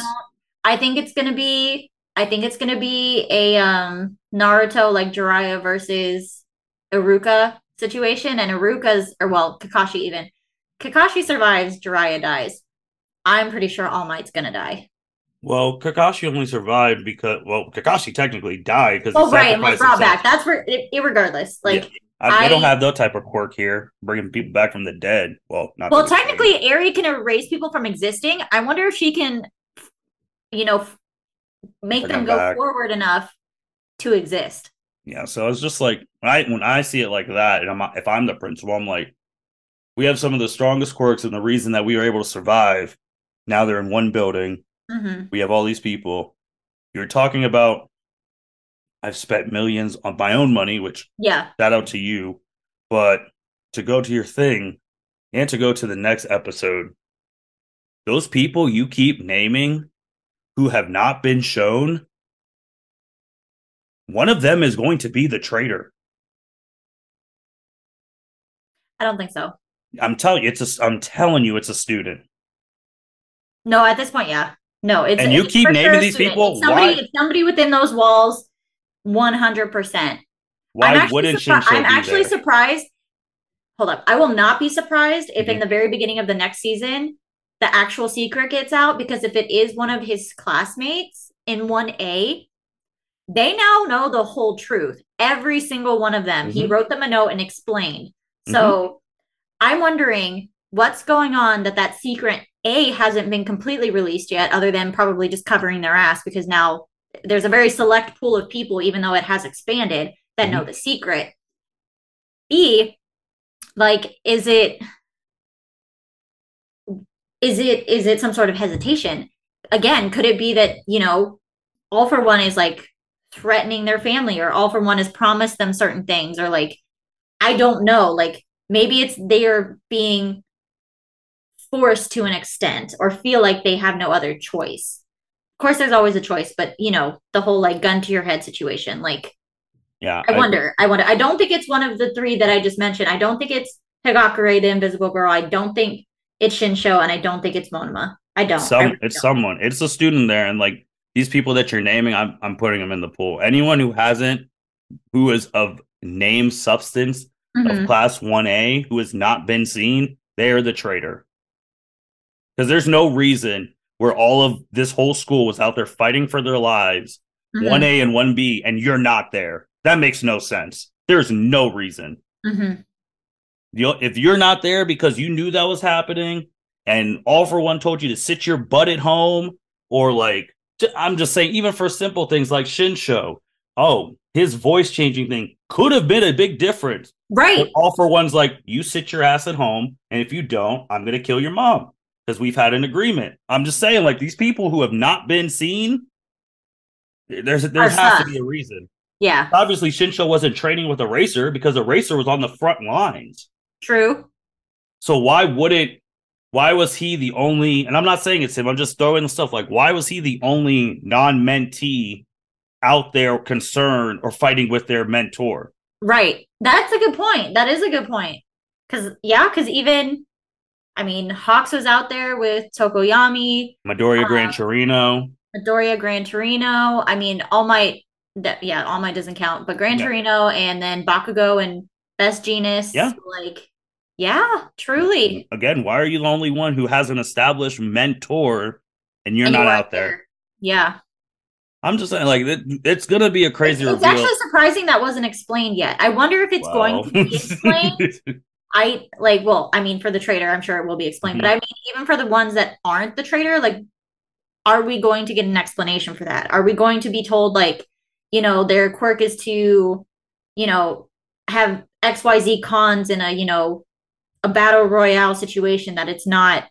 I think it's going to be. I think it's going to be a um Naruto like Jiraiya versus Iruka situation, and Iruka's or well Kakashi even. Kakashi survives, Jiraiya dies. I'm pretty sure All Might's gonna die. Well, Kakashi only survived because well, Kakashi technically died because oh right, and was brought back. That's for irregardless. Like yeah. I, I, don't have that type of quirk here, bringing people back from the dead. Well, not well. Technically, Eri can erase people from existing. I wonder if she can, you know, make Bring them go back. forward enough to exist. Yeah. So it's just like when I when I see it like that, and I'm if I'm the principal, I'm like, we have some of the strongest quirks, and the reason that we were able to survive. Now they're in one building Mm-hmm. We have all these people. You're talking about I've spent millions on my own money, which yeah, shout out to you. But to go to your thing and to go to the next episode, those people you keep naming who have not been shown, one of them is going to be the traitor. I don't think so. I'm telling you, it's a. I'm telling you, it's a student. No, at this point, yeah. No, it's and you it's keep naming these people. It's somebody? It's somebody within those walls, one hundred percent. Why wouldn't surpri- I'm actually there? surprised. Hold up, I will not be surprised if mm-hmm. in the very beginning of the next season the actual secret gets out because if it is one of his classmates in one A, they now know the whole truth. Every single one of them. Mm-hmm. He wrote them a note and explained. So mm-hmm. I'm wondering what's going on that that secret a hasn't been completely released yet, other than probably just covering their ass because now there's a very select pool of people, even though it has expanded, that mm-hmm. know the secret. B, like, is it is it is it some sort of hesitation? Again, could it be that, you know, all for one is like threatening their family or all for one has promised them certain things or like I don't know, like maybe it's they're being forced to an extent or feel like they have no other choice. Of course, there's always a choice, but you know, the whole like gun to your head situation, like, yeah, I, I wonder. I wonder. I don't think it's one of the three that I just mentioned. I don't think it's Hagakure, the Invisible Girl. I don't think it's Shinso, and I don't think it's Monoma. I don't. Some, I really it's don't. someone. It's a student there, and like these people that you're naming, I'm I'm putting them in the pool. Anyone who hasn't, who is of name substance mm-hmm. of class one A, who has not been seen, they are the traitor because there's no reason where all of this whole school was out there fighting for their lives, mm-hmm. 1A and 1B, and you're not there. That makes no sense. There's no reason. Mm-hmm. You if you're not there because you knew that was happening, and all for one told you to sit your butt at home, or like, I'm just saying, even for simple things like Shinso, oh, his voice changing thing could have been a big difference. Right. But all for one's like, you sit your ass at home, and if you don't, I'm going to kill your mom because we've had an agreement. I'm just saying, like these people who have not been seen, there's there has to be a reason. Yeah. Obviously, Shinso wasn't training with Eraser because Eraser was on the front lines. True. So why wouldn't? Why was he the only? And I'm not saying it's him. I'm just throwing stuff. Like, why was he the only non-mentee out there concerned or fighting with their mentor? Right. That's a good point. That is a good point. Because yeah, because even I mean, Hawks was out there with Tokoyami, Midoriya uh, Gran Torino, Midoriya Gran Torino. I mean, All Might. That yeah, All Might doesn't count, but Gran yeah. Torino and then Bakugo and Best Jeanist. Yeah, like yeah, truly. Again, why are you the only one who has an established mentor and you're and not you out there? there? Yeah. I'm just saying, like, it, it's gonna be a crazy. It's, it's actually surprising that wasn't explained yet. I wonder if it's going to be [laughs] explained. I like, well, I mean, for the traitor, I'm sure it will be explained, mm-hmm. but I mean, even for the ones that aren't the traitor, like, are we going to get an explanation for that? Are we going to be told, like, you know, their quirk is to, you know, have XYZ cons in a, you know, a battle royale situation that it's not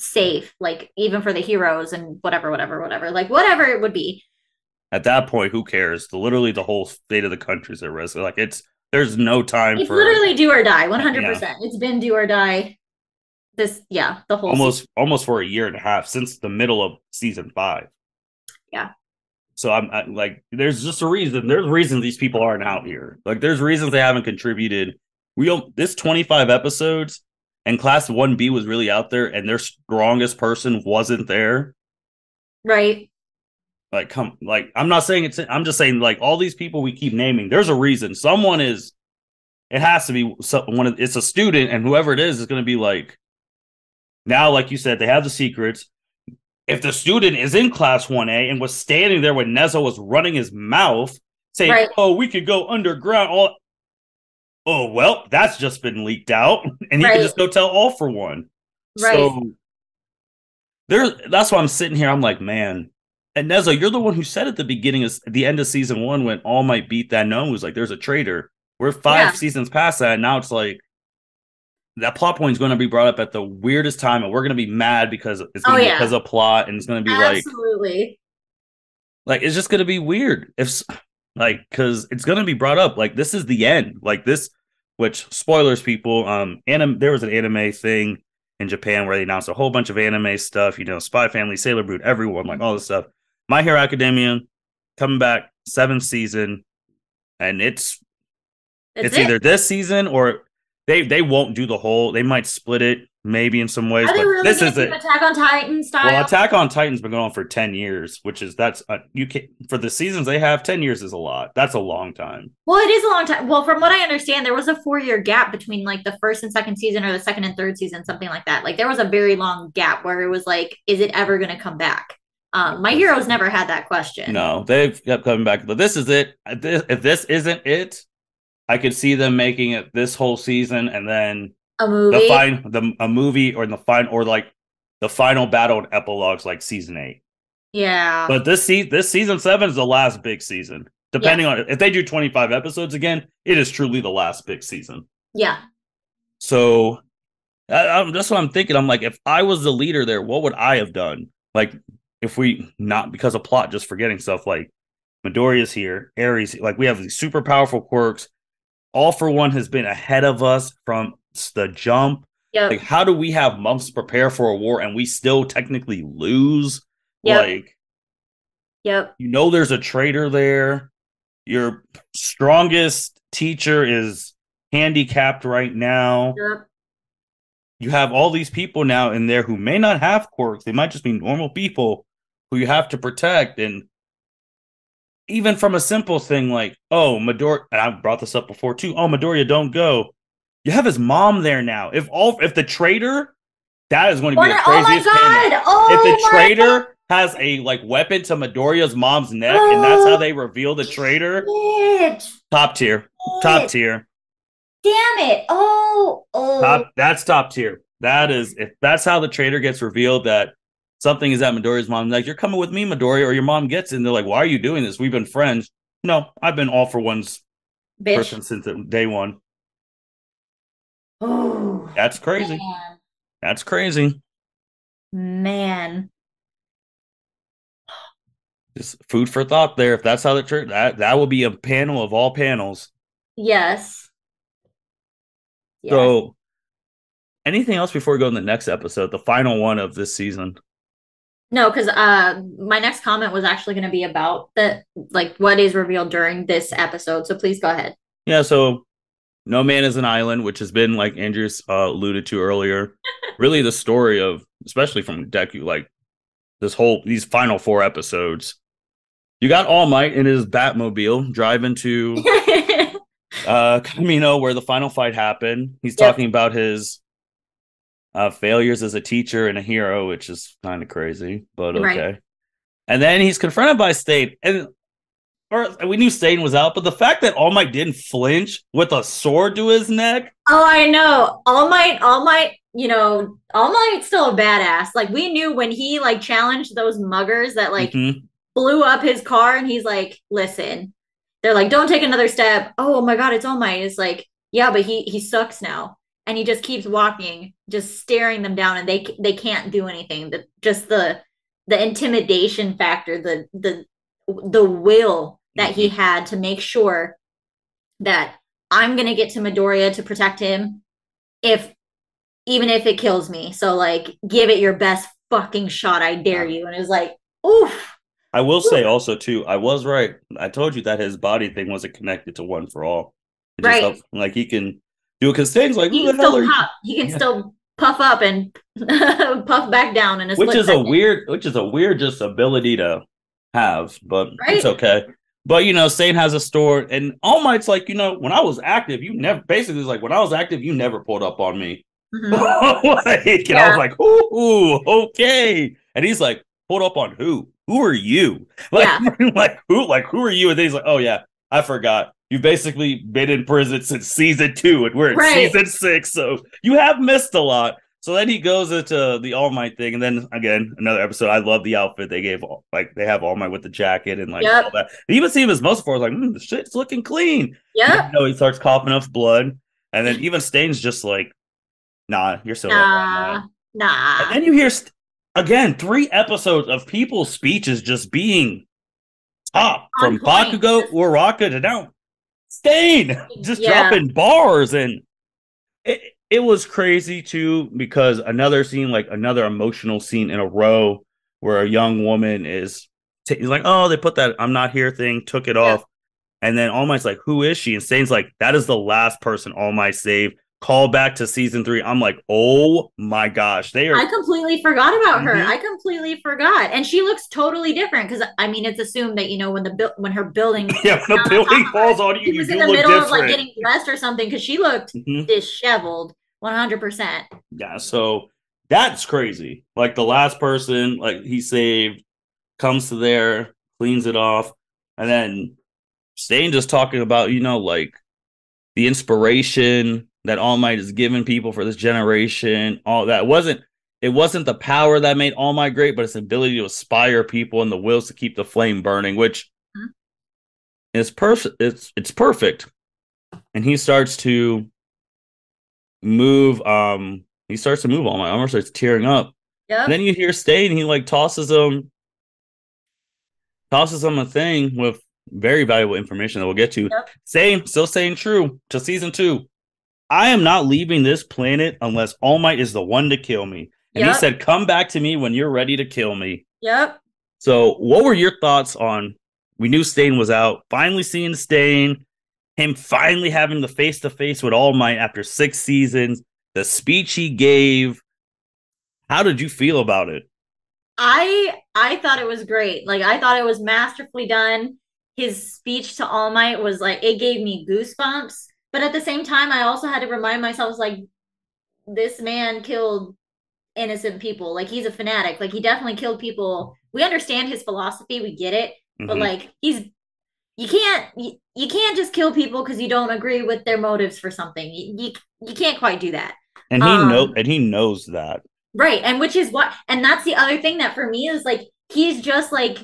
safe, like, even for the heroes and whatever, whatever, whatever, like, whatever it would be. At that point, who cares? The, literally, the whole state of the country's at risk. Like, it's, there's no time it's for literally do or die 100% yeah. it's been do or die this yeah the whole almost season. almost for a year and a half since the middle of season five. Yeah. So I'm, I'm like there's just a reason there's reasons these people aren't out here. Like there's reasons they haven't contributed. We this 25 episodes and class 1b was really out there and their strongest person wasn't there. Right like, come, like, I'm not saying it's, I'm just saying, like, all these people we keep naming, there's a reason. Someone is, it has to be someone, it's a student, and whoever it is is going to be like, now, like you said, they have the secrets. If the student is in class 1A and was standing there when Nezu was running his mouth, saying, right. oh, we could go underground, all, oh, well, that's just been leaked out, [laughs] and he right. can just go tell all for one. Right. So, there, that's why I'm sitting here. I'm like, man, and Nezu, you're the one who said at the beginning of the end of season one when All Might beat that known was like, there's a traitor. We're five yeah. seasons past that, and now it's like that plot point is going to be brought up at the weirdest time, and we're going to be mad because it's going to oh, be yeah. because of plot, and it's going to be Absolutely. like absolutely, like it's just going to be weird if like because it's going to be brought up like this is the end, like this. Which spoilers, people. Um, anim- there was an anime thing in Japan where they announced a whole bunch of anime stuff. You know, Spy Family, Sailor Moon, everyone, like all this stuff. My Hero Academia coming back seventh season, and it's it's it. either this season or they they won't do the whole. They might split it maybe in some ways. Are but really this is it. Attack on Titan style. Well, Attack on Titan's been going on for ten years, which is that's uh, you can for the seasons they have. Ten years is a lot. That's a long time. Well, it is a long time. Well, from what I understand, there was a four year gap between like the first and second season, or the second and third season, something like that. Like there was a very long gap where it was like, is it ever going to come back? Um, my heroes never had that question. No, they've kept coming back. But this is it. If this isn't it, I could see them making it this whole season and then a movie, the fine, the a movie, or the final, or like the final battle and epilogues, like season eight. Yeah. But this season, this season seven is the last big season. Depending yeah. on if they do twenty five episodes again, it is truly the last big season. Yeah. So I, that's what I'm thinking. I'm like, if I was the leader there, what would I have done? Like, if we not because of plot just forgetting stuff like Midoriya's here, Eri's, like we have these super powerful quirks. All for one has been ahead of us from the jump. Yeah. Like, how do we have months prepare for a war and we still technically lose? Yep. Like, yep. You know, there's a traitor there. Your strongest teacher is handicapped right now. Yep you have all these people now in there who may not have quirks. They might just be normal people who you have to protect. And even from a simple thing like, oh, Midoriya, and I brought this up before too. Oh, Midoriya, don't go. You have his mom there now. If all, if the traitor, that is going to be the craziest. Oh my god! Oh if the oh traitor has a like weapon to Midoriya's mom's neck, oh, and that's how oh, they reveal the traitor. Shit. Top tier, shit. top tier. Damn it! Oh, oh. Top, that's top tier. That is if that's how the traitor gets revealed that something is at Midoriya's mom. Like, you're coming with me, Midoriya, or your mom gets in. They're like, why are you doing this? We've been friends. No, I've been all for one's Bitch. person since day one. [gasps] Oh, that's crazy. Man. That's crazy. Man. Just food for thought there. If that's how the church that that will be a panel of all panels. Yes. yes. So anything else before we go in the next episode, the final one of this season? No, because uh, my next comment was actually going to be about the like what is revealed during this episode. So please go ahead. Yeah. So No Man is an Island, which has been like Andrea's uh, alluded to earlier, [laughs] really the story of, especially from Deku, like this whole these final four episodes. You got All Might in his Batmobile driving to [laughs] uh Kamino where the final fight happened. He's yep. talking about his uh failures as a teacher and a hero, which is kind of crazy, but okay. Right. And then he's confronted by Stain, and or we knew Stain was out, but the fact that All Might didn't flinch with a sword to his neck. Oh, I know. All Might, All Might, you know, All Might's still a badass. Like we knew when he like challenged those muggers that like mm-hmm. blew up his car, and he's like, "Listen," they're like, "Don't take another step." Oh my god, it's All Might. It's like, yeah, but he he sucks now, and he just keeps walking, just staring them down, and they they can't do anything. The just the the intimidation factor, the the the will that he mm-hmm. had to make sure that I'm going to get to Midoriya to protect him if even if it kills me. So like give it your best fucking shot. I dare you. And it was like, oof. I will say also too, I was right. I told you that his body thing wasn't connected to one for all. Right. Like he can do it because things like he can still puff. He can yeah. still puff up and [laughs] puff back down in a which is second. a weird which is a weird just ability to have, but right? it's okay. But you know, Stain has a store, and All Might's like, you know, when I was active, you never basically like when I was active, you never pulled up on me. Mm-hmm. [laughs] like, and yeah. I was like, ooh, okay. And he's like, pulled up on who? Who are you? [laughs] Like, yeah. like who? Like who are you? And then he's like, oh yeah, I forgot. You've basically been in prison since season two, and we're in right. season six, so you have missed a lot. So then he goes into the All Might thing, and then again another episode. I love the outfit they gave. Like they have All Might with the jacket and like yep. all that. You even see him as most for like, mm, the shit's looking clean. Yeah. You know, he starts coughing up blood, and then even Stain's just like, "Nah, you're so nah, nah." And then you hear st- again three episodes of people's speeches just being top On from point. Bakugo, Uraraka to now Stain, [laughs] just yeah. dropping bars and. It, it was crazy too because another scene, like another emotional scene in a row, where a young woman is t- like, "Oh, they put that I'm not here thing, took it yeah. off," and then All Might's like, "Who is she?" And Stain's like, "That is the last person All Might saved." Call back to season three. I'm like, oh my gosh, they are. I completely forgot about mm-hmm. her. I completely forgot, and she looks totally different because I mean, it's assumed that you know when the bu- when her building [laughs] yeah when the building falls on you, she was in the middle different. of like getting dressed or something because she looked mm-hmm. disheveled. 100%. Yeah, so that's crazy. Like the last person like he saved comes to there, cleans it off, and then Stain just talking about, you know, like the inspiration that All Might is giving people for this generation, all that wasn't it wasn't the power that made All Might great, but its ability to inspire people and the wills to keep the flame burning, which mm-hmm. is perfect. It's it's perfect. And he starts to move um he starts to move all my armor starts tearing up. Yeah. Then you hear Stain, he like tosses him tosses him a thing with very valuable information that we'll get to. Yep. Same, still saying true to season two. I am not leaving this planet unless All Might is the one to kill me. And yep. he said, Come back to me when you're ready to kill me. Yep. So, what were your thoughts on? We knew Stain was out. Finally seeing Stain, him finally having the face to face with All Might after six seasons, the speech he gave. How did you feel about it? I I thought it was great. Like I thought it was masterfully done. His speech to All Might was like it gave me goosebumps. But at the same time, I also had to remind myself like this man killed innocent people. Like he's a fanatic. Like he definitely killed people. We understand his philosophy, we get it, mm-hmm. but like he's you can't you, you can't just kill people because you don't agree with their motives for something. You, you, you can't quite do that. And he um, know and he knows that. Right. And which is what and that's the other thing that for me is like he's just like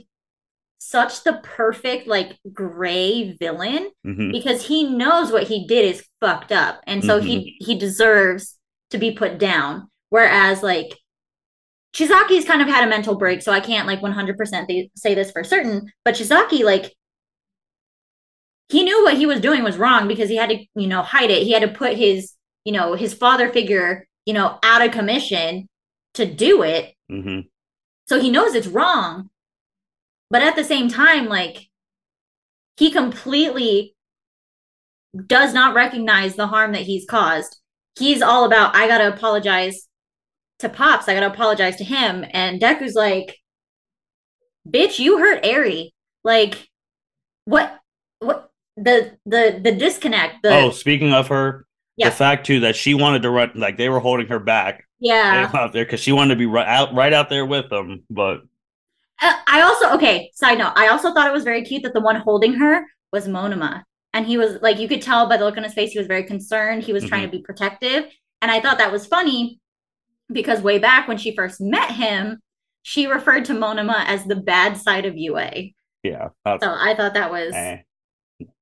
such the perfect like gray villain mm-hmm. because he knows what he did is fucked up and so mm-hmm. he he deserves to be put down whereas like Chisaki's kind of had a mental break so I can't like 100% say this for certain but Shizaki like he knew what he was doing was wrong because he had to, you know, hide it. He had to put his, you know, his father figure, you know, out of commission to do it. Mm-hmm. So he knows it's wrong. But at the same time, like, he completely does not recognize the harm that he's caused. He's all about, I gotta apologize to Pops. I gotta apologize to him. And Deku's like, bitch, you hurt Eri. Like, what what the the the disconnect. The, oh, speaking of her, yeah. the fact too that she wanted to run like they were holding her back. Yeah, out there because she wanted to be right out right out there with them. But I also okay. Side note, I also thought it was very cute that the one holding her was Monoma, and he was like you could tell by the look on his face he was very concerned. He was mm-hmm. trying to be protective, and I thought that was funny because way back when she first met him, she referred to Monoma as the bad side of UA. Yeah. So I thought that was eh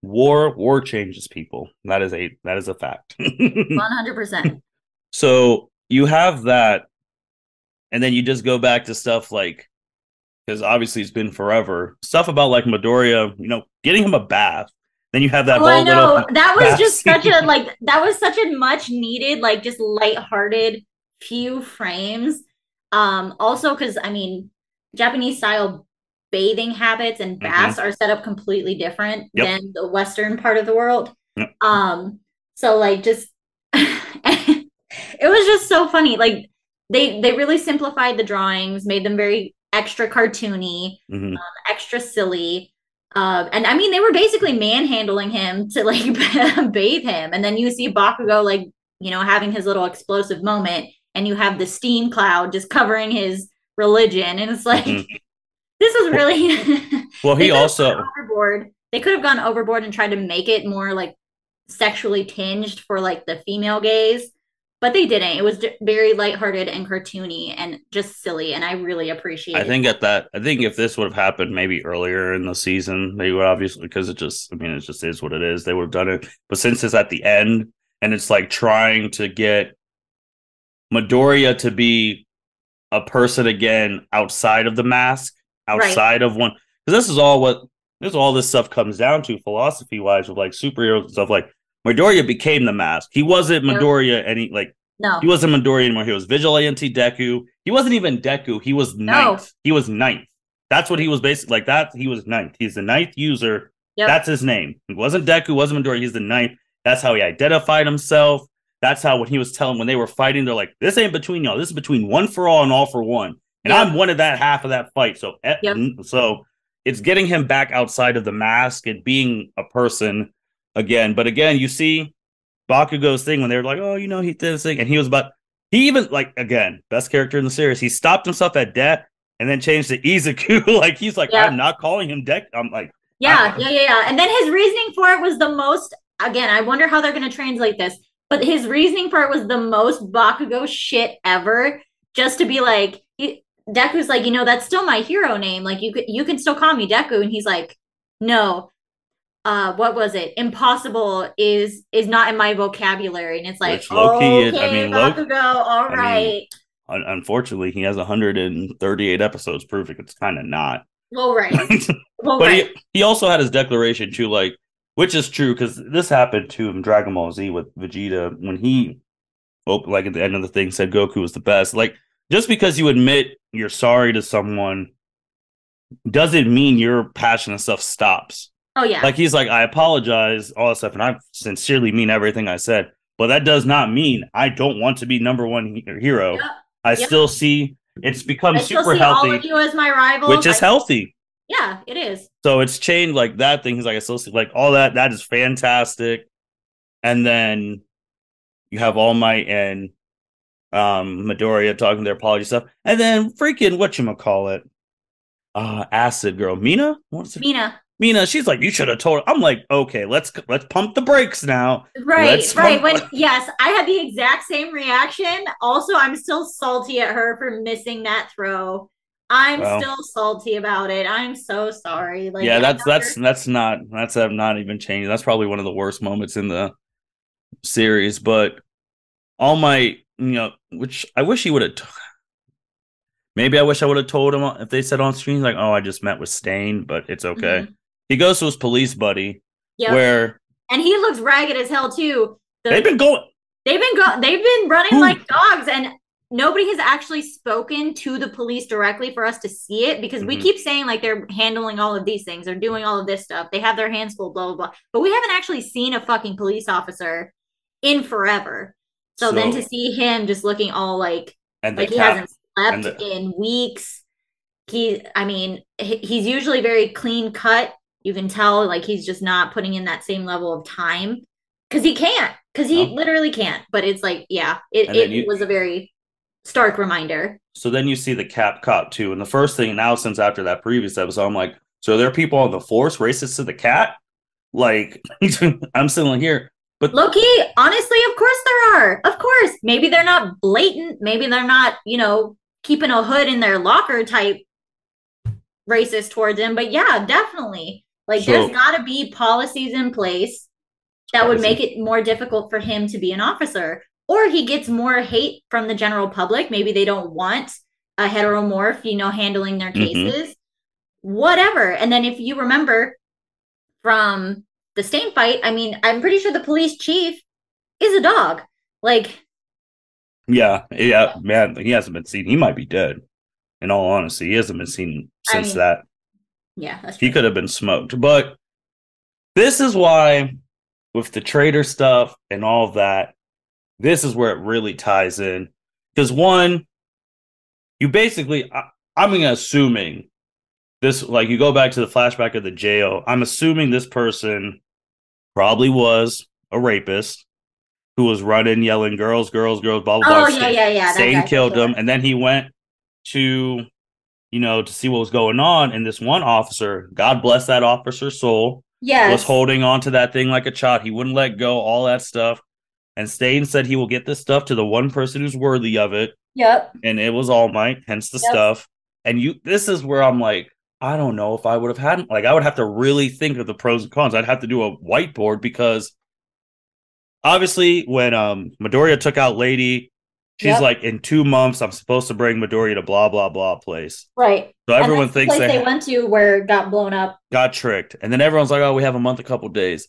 war war changes people that is a that is a fact [laughs] 100% so you have that and then you just go back to stuff like because obviously it's been forever stuff about like midoriya you know getting him a bath then you have that oh, I know. [laughs] that was just such a like that was such a much needed like just light-hearted few frames um also because i mean japanese style bathing habits and mm-hmm. baths mm-hmm. are set up completely different yep. than the western part of the world yep. um so like just [laughs] it was just so funny like they they really simplified the drawings made them very extra cartoony mm-hmm. um, extra silly uh, and I mean, they were basically manhandling him to like [laughs] bathe him. And then you see Bakugo, like, you know, having his little explosive moment, and you have the steam cloud just covering his religion. And it's like, mm-hmm this was really [laughs] well he also overboard they could have gone overboard and tried to make it more like sexually tinged for like the female gaze but they didn't it was very lighthearted and cartoony and just silly and i really appreciate it. i think at that i think if this would have happened maybe earlier in the season they would obviously because it just i mean it just is what it is they would have done it but since it's at the end and it's like trying to get midoriya to be a person again outside of the mask outside right. of one because this is all what this all this stuff comes down to philosophy wise with like superheroes and stuff like Midoriya became the mask. He wasn't Midoriya any like no. He wasn't Midoriya anymore. He was Vigilante Deku. He wasn't even Deku. He was ninth. No. He was ninth. That's what he was basically like that. He was ninth. He's the ninth user. Yep. That's his name. He wasn't Deku, wasn't Midoriya. He's the ninth. That's how he identified himself. That's how when he was telling when they were fighting, they're like, "This ain't between y'all. This is between one for all and all for one." and yep. I'm one of that half of that fight. So, eh, yep. so it's getting him back outside of the mask and being a person again. But again, you see Bakugo's thing when they're like, "Oh, you know, he did this thing," and he was about he even like again best character in the series. He stopped himself at death and then changed to Izuku. [laughs] like he's like, yep. I'm not calling him Deck. I'm like, yeah, yeah, yeah, yeah. And then his reasoning for it was the most. Again, I wonder how they're going to translate this. But his reasoning for it was the most Bakugo shit ever. Just to be like, he, Deku's like, you know, that's still my hero name. Like you could you can still call me Deku. And he's like, no. Uh, what was it? Impossible is is not in my vocabulary. And it's like, okay, is, I mean, Bakugo, all right. I mean, unfortunately, he has 138 episodes proving it's kind of not. Well, right. [laughs] well, but right. He, he also had his declaration too, like, which is true because this happened to him Dragon Ball Z with Vegeta when he, oh, like at the end of the thing, said Goku was the best. Like, just because you admit you're sorry to someone doesn't mean your passion and stuff stops. Oh yeah. Like he's like, I apologize, all that stuff, and I sincerely mean everything I said. But that does not mean I don't want to be number one hero. Yep. I yep. still see it's become super healthy. All of you as my rival, which is I, healthy. Yeah, it is. So it's changed like that thing. He's like, I still see like all that. That is fantastic. And then you have All Might and um Midoriya talking their apology stuff, and then freaking what you call it, uh, acid girl Mina. What's it? Mina. Mina, she's like, you should have told. Her. I'm like, okay, let's let's pump the brakes now. Right, let's right. Pump- when [laughs] yes, I had the exact same reaction. Also, I'm still salty at her for missing that throw. I'm well, still salty about it. I'm so sorry. Like, yeah, that's that's that's not that's uh, not even changed. That's probably one of the worst moments in the series. But All my, you know, which I wish he would have. T- Maybe I wish I would have told him if they said on screen like, "Oh, I just met with Stain," but it's okay. Mm-hmm. He goes to his police buddy, yep. where and he looks ragged as hell too. The, they've been going. They've been go. They've been running Ooh. like dogs, and nobody has actually spoken to the police directly for us to see it because mm-hmm. we keep saying like they're handling all of these things, they're doing all of this stuff, they have their hands full, blah blah blah. But we haven't actually seen a fucking police officer in forever. So, so then to see him just looking all like like he hasn't slept the- in weeks. He, I mean, he's usually very clean cut. You can tell like he's just not putting in that same level of time because he can't because he oh. literally can't. But it's like, yeah, it, it you, was a very stark reminder. So then you see the cap cop too, and the first thing now since after that previous episode, I'm like, so there are people on the force racist to the cat. Like [laughs] I'm sitting here, but Loki, honestly, of course there are. Of course, maybe they're not blatant. Maybe they're not, you know, keeping a hood in their locker type racist towards him. But yeah, definitely. Like so, there's got to be policies in place that would make it more difficult for him to be an officer. Or he gets more hate from the general public. Maybe they don't want a heteromorph, you know, handling their mm-hmm. cases. Mm-hmm. Whatever. And then if you remember from the Stain fight, I mean, I'm pretty sure the police chief is a dog. Like Yeah, yeah, man, he hasn't been seen. He might be dead. In all honesty, he hasn't been seen since I mean, that. Yeah, that's true. He could have been smoked. But this is why with the traitor stuff and all that, this is where it really ties in. Because one, you basically, I, I'm assuming this, like you go back to the flashback of the jail. I'm assuming this person probably was a rapist who was running, yelling, "Girls, girls, girls!" Blah blah oh, blah. yeah, yeah, yeah. Stain killed him, and then he went to, you know, to see what was going on. And this one officer, God bless that officer's soul, yes. was holding on to that thing like a child. He wouldn't let go. All that stuff. And Stain said he will get this stuff to the one person who's worthy of it. Yep. And it was All Might, hence the yep. stuff. And you, this is where I'm like, I don't know if I would have had like I would have to really think of the pros and cons. I'd have to do a whiteboard because obviously when um Midoriya took out Lady, she's yep. like in two months I'm supposed to bring Midoriya to blah blah blah place. Right. So everyone thinks the they, they went to where it got blown up. Got tricked. And then everyone's like, oh, we have a month, a couple days.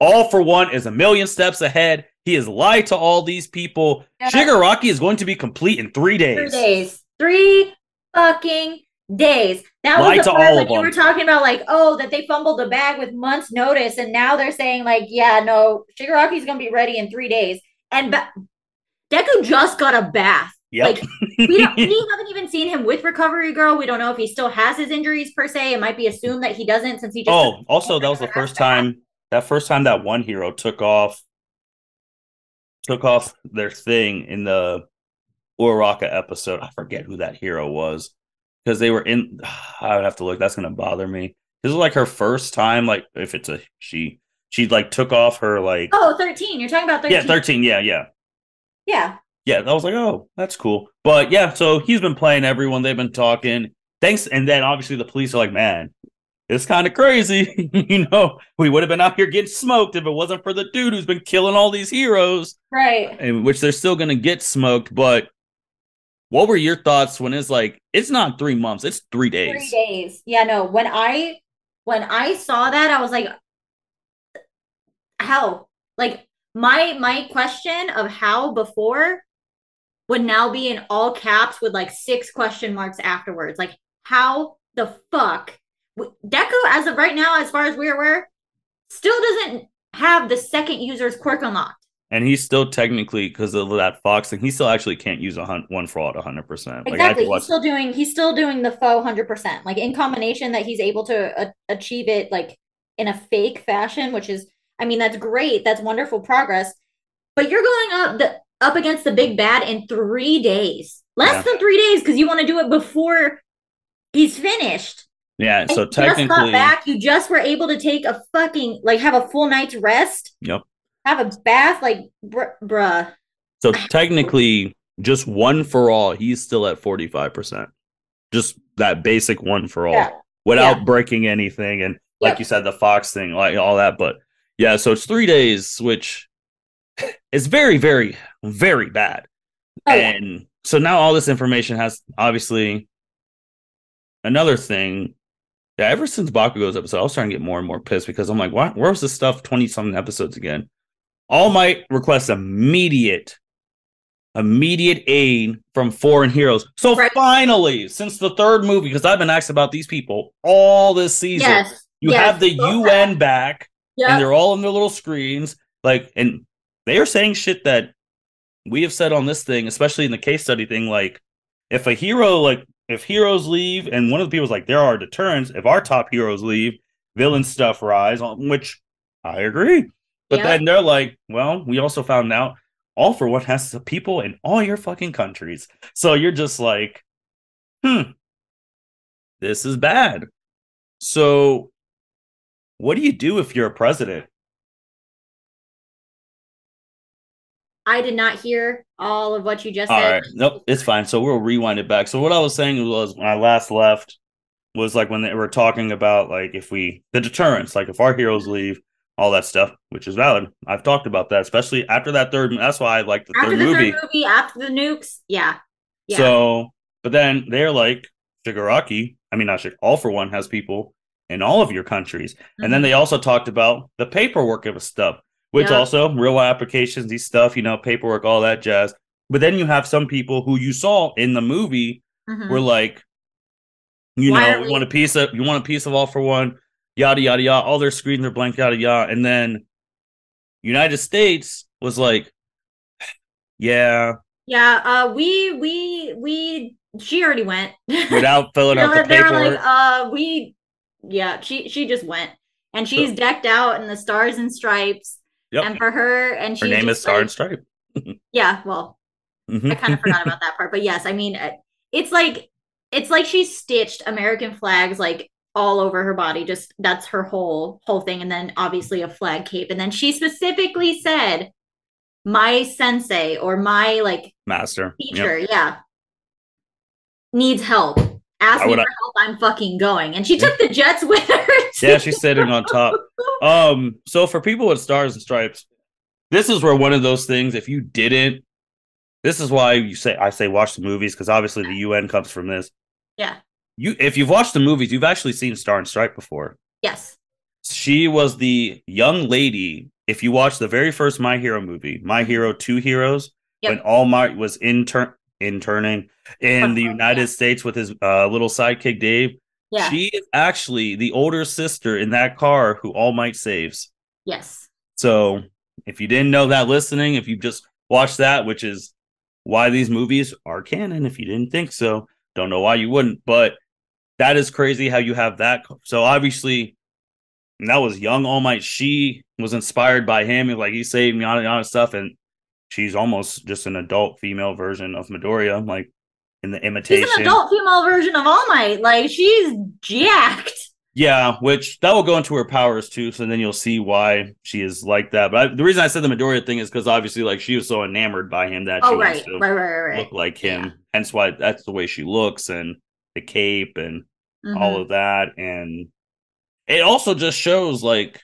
All for one is a million steps ahead. He has lied to all these people. Yeah. Shigaraki is going to be complete in three days. Three days. Three fucking days. That was the part when you were talking about like, oh, that they fumbled the bag with months' notice, and now they're saying like, yeah, no, Shigaraki's gonna be ready in three days. And ba- Deku just got a bath. Yep. Like we, don't, [laughs] we haven't even seen him with Recovery Girl. We don't know if he still has his injuries per se. It might be assumed that he doesn't since he just. Oh, also that was the first time. That first time that one hero took off, took off their thing in the Uraraka episode. I forget who that hero was because they were in. [sighs] I would have to look. That's gonna bother me. This is like her first time. Like if it's a she, she like took off her like. Oh, 13. You're talking about 13. Yeah, 13. Yeah, yeah. Yeah. Yeah, I was like, oh, that's cool. But yeah, so he's been playing everyone. They've been talking. Thanks, and then obviously the police are like, man, it's kind of crazy. [laughs] you know, we would have been out here getting smoked if it wasn't for the dude who's been killing all these heroes. Right. In which they're still gonna get smoked, but what were your thoughts when it's like it's not three months, it's three days. Three days. Yeah, no. When I when I saw that, I was like, how? Like my my question of how before would now be in all caps with like six question marks afterwards. Like, how the fuck? Deku, as of right now, as far as we're aware, still doesn't have the second user's quirk unlocked and he's still technically because of that Fox thing, he still actually can't use a hun- one fraud hundred percent. Exactly, like, he's still doing he's still doing the faux hundred percent. Like in combination that he's able to uh, achieve it like in a fake fashion, which is, I mean, that's great. That's wonderful progress. But you're going up the up against the big bad in three days, less yeah. than three days, because you want to do it before he's finished. Yeah, and so technically, just got back. You just were able to take a fucking like have a full night's rest. Yep have a bath, like br- bruh. So technically, just one for all, he's still at forty five percent. Just that basic one for all, yeah. without yeah. breaking anything, and like yep. you said, the Fox thing, like all that. But yeah, so it's three days, which is very, very, very bad. Oh, and yeah. so now all this information has obviously another thing. Yeah, ever since Bakugo's episode, I was starting to get more and more pissed because I'm like, what? Where was this stuff 20 something episodes again? All Might requests immediate, immediate aid from foreign heroes. So right. finally, since the third movie, because I've been asked about these people all this season, yes. you yes. have the so UN back, yep. and they're all in their little screens, like, and they are saying shit that we have said on this thing, especially in the case study thing, like if a hero like if heroes leave and one of the people's like there are deterrents if our top heroes leave villain stuff rise On which i agree. But then they're like well we also found out all for one has the people in all your fucking countries. So you're just like hmm this is bad. So what do you do if you're a president I did not hear all of what you just all said. All right. Nope, it's fine. So we'll rewind it back. So what I was saying was when I last left was like when they were talking about like if we the deterrence, like if our heroes leave, all that stuff, which is valid. I've talked about that, especially after that third. That's why I like the after third the movie. Third movie after the nukes, yeah. yeah. So, but then they're like Shigaraki. I mean, not Shig- all for one has people in all of your countries, mm-hmm. and then mm-hmm. they also talked about the paperwork of a stuff which yeah. also real applications, these stuff, you know, paperwork, all that jazz. But then you have some people who you saw in the movie mm-hmm. were like, you Why know, we want a piece of you want a piece of all for one, yada yada yada. All their screens are blank, yada yada. And then United States was like, [sighs] yeah, yeah. Uh, we we we she already went without filling [laughs] out the paperwork. Like, uh, we yeah, she she just went and she's so, decked out in the stars and stripes Yep. And for her, and her name is Star like, and Stripe. [laughs] yeah, well, mm-hmm. I kind of forgot about that part, but yes, I mean, it's like it's like she stitched American flags like all over her body. Just that's her whole whole thing, and then obviously a flag cape, and then she specifically said, "My sensei or my like master teacher, yep. yeah, needs help." Ask me for help. I'm fucking going. And she took the jets with her. [laughs] Too. Yeah, she's sitting on top. Um, so for people with stars and stripes, this is where one of those things. If you didn't, this is why you say I say watch the movies because obviously the UN comes from this. Yeah. You if you've watched the movies, you've actually seen Star and Stripe before. Yes. She was the young lady. If you watch the very first My Hero movie, My Hero Two Heroes, yep. when All Might was intern interning in the United yeah. States with his uh, little sidekick Dave. Yeah. She is actually the older sister in that car who All Might saves. Yes. So if you didn't know that listening, if you just watched that, which is why these movies are canon, if you didn't think so, don't know why you wouldn't, but that is crazy how you have that. So obviously, that was young All Might. She was inspired by him. Like he saved me on and stuff. And she's almost just an adult female version of Midoriya, like in the imitation. She's an adult female version of All Might. Like she's jacked. Yeah, which that will go into her powers too. So then you'll see why she is like that. But I, the reason I said the Midoriya thing is because obviously, like she was so enamored by him that oh, she right, wants to right, right, right, look like him. Yeah. Hence why that's the way she looks and the cape and mm-hmm. all of that. And it also just shows like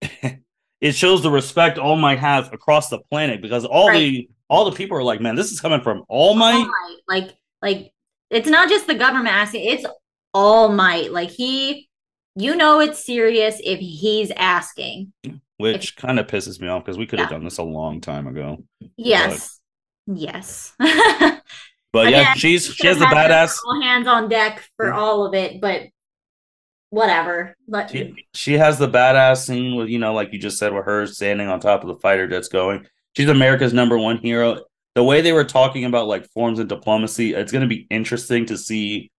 [laughs] it shows the respect All Might has across the planet because all right. the all the people are like, man, this is coming from All Might. All Might. Like, like it's not just the government asking; it's All Might. Like he, you know, it's serious if he's asking. Which kind of pisses me off because we could have yeah. done this a long time ago. Yes, but, yes. [laughs] but Again, yeah, she's she has the badass. Hands on deck for yeah. all of it, but whatever. But she, she has the badass scene with you know, like you just said, with her standing on top of the fighter jets going. She's America's number one hero. The way they were talking about like forms of diplomacy, it's going to be interesting to see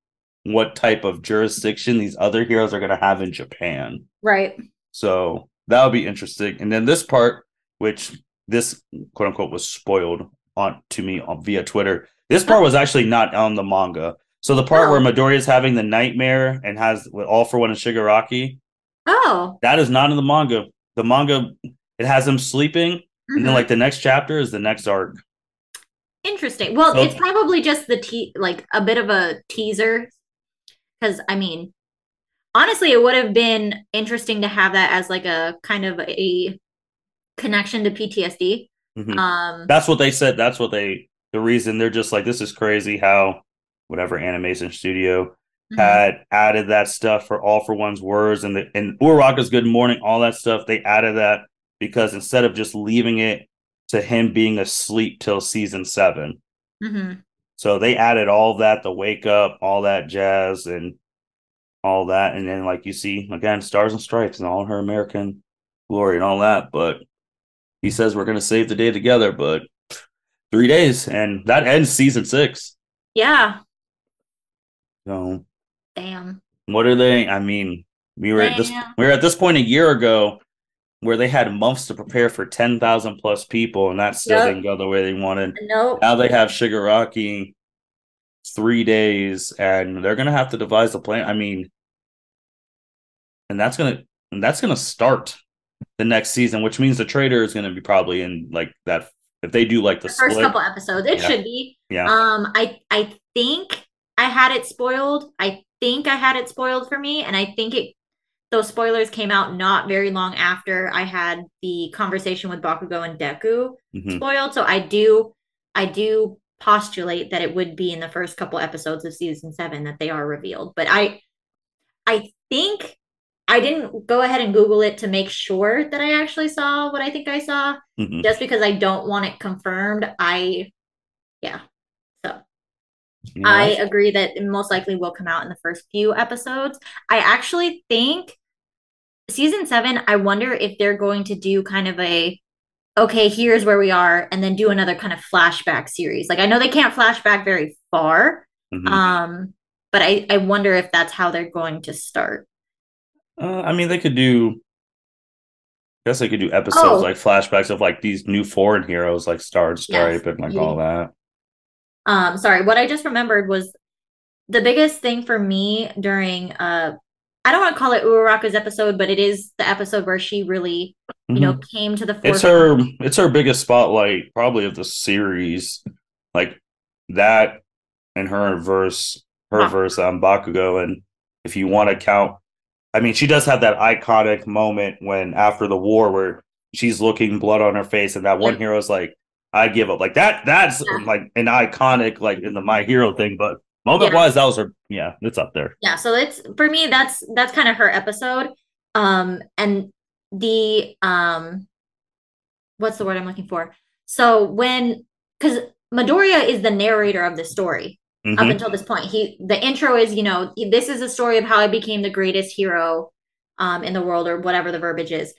what type of jurisdiction these other heroes are going to have in Japan. Right. So that'll be interesting. And then this part, which this quote unquote was spoiled on to me on, via Twitter. This part was actually not on the manga. So the part oh. where Midoriya is having the nightmare and has all for one in Shigaraki. Oh. That is not in the manga. The manga it has him sleeping, mm-hmm. and then mm-hmm. like the next chapter is the next arc. Interesting. Well, so, it's probably just the te- like a bit of a teaser. Because I mean, honestly, it would have been interesting to have that as like a kind of a connection to PTSD. Mm-hmm. Um, that's what they said. That's what they. The reason they're just like this is crazy how whatever animation studio mm-hmm. had added that stuff for all for one's words and the and Uraraka's good morning, all that stuff. They added that because instead of just leaving it to him being asleep till season 7 Mm-hmm. So they added all that, the wake up, all that jazz, and all that, and then like you see again, stars and stripes and all her American glory and all that. But he says we're gonna save the day together, but three days, and that ends season six. Yeah. So damn. What are they? I mean, we were damn. at this we were at this point a year ago where they had months to prepare for 10,000 plus people and that still yep. didn't go the way they wanted. Nope. Now they have Shigaraki three days and they're going to have to devise a plan. I mean, and that's going to, and that's to start the next season, which means the traitor is going to be probably in like that. If they do like the, the first split, couple episodes, it yeah. should be. Yeah. Um, I, I think I had it spoiled. I think I had it spoiled for me. And I think it those spoilers came out not very long after I had the conversation with Bakugo and Deku mm-hmm. spoiled. So I do I do postulate that it would be in the first couple episodes of season seven that they are revealed. But I I think I didn't go ahead and Google it to make sure that I actually saw what I think I saw. Mm-hmm. Just because I don't want it confirmed. I yeah. Yeah. I agree that it most likely will come out in the first few episodes. I actually think season seven, I wonder if they're going to do kind of a okay, here's where we are, and then do another kind of flashback series. Like I know they can't flashback very far. Mm-hmm. Um, but I, I wonder if that's how they're going to start. Uh, I mean, they could do. I guess they could do episodes oh. like flashbacks of like these new foreign heroes like Star and Stripe yes. and like all that. Um, sorry, what I just remembered was the biggest thing for me during uh I don't want to call it Uraraka's episode, but it is the episode where she really, you mm-hmm. know, came to the forefront. It's her it's her biggest spotlight probably of the series. Like that and her verse her huh. verse on Bakugo and if you want to count I mean she does have that iconic moment when after the war where she's looking blood on her face and that one hero is like I give up. Like that that's yeah. like an iconic like in the my hero thing, but moment yeah. wise that was her yeah, it's up there. Yeah, so it's for me that's that's kind of her episode. Um and the um what's the word I'm looking for? So when cuz Midoriya is the narrator of the story mm-hmm. up until this point. He the intro is, you know, this is a story of how I became the greatest hero um in the world or whatever the verbiage is.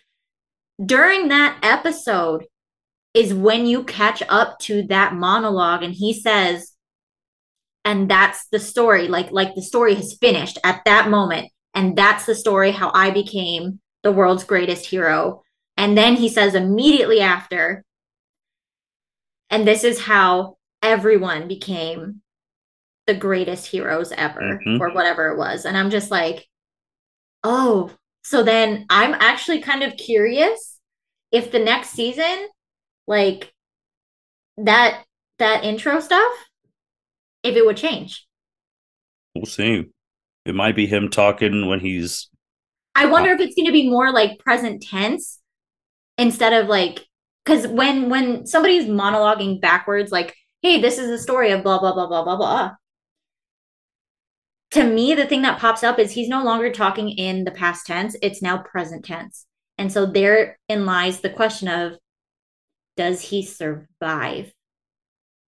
During that episode, is when you catch up to that monologue and he says and that's the story like like the story has finished at that moment. And that's the story how i became the world's greatest hero. And then he says immediately after and this is how everyone became the greatest heroes ever mm-hmm. or whatever it was. And i'm just like oh so then i'm actually kind of curious if the next season like that that intro stuff if it would change. We'll see it might be him talking when he's i wonder if it's going to be more like present tense instead of like because when when somebody's monologuing backwards like hey this is the story of blah blah blah blah blah blah to me the thing that pops up is he's no longer talking in the past tense it's now present tense. And so therein lies the question of does he survive?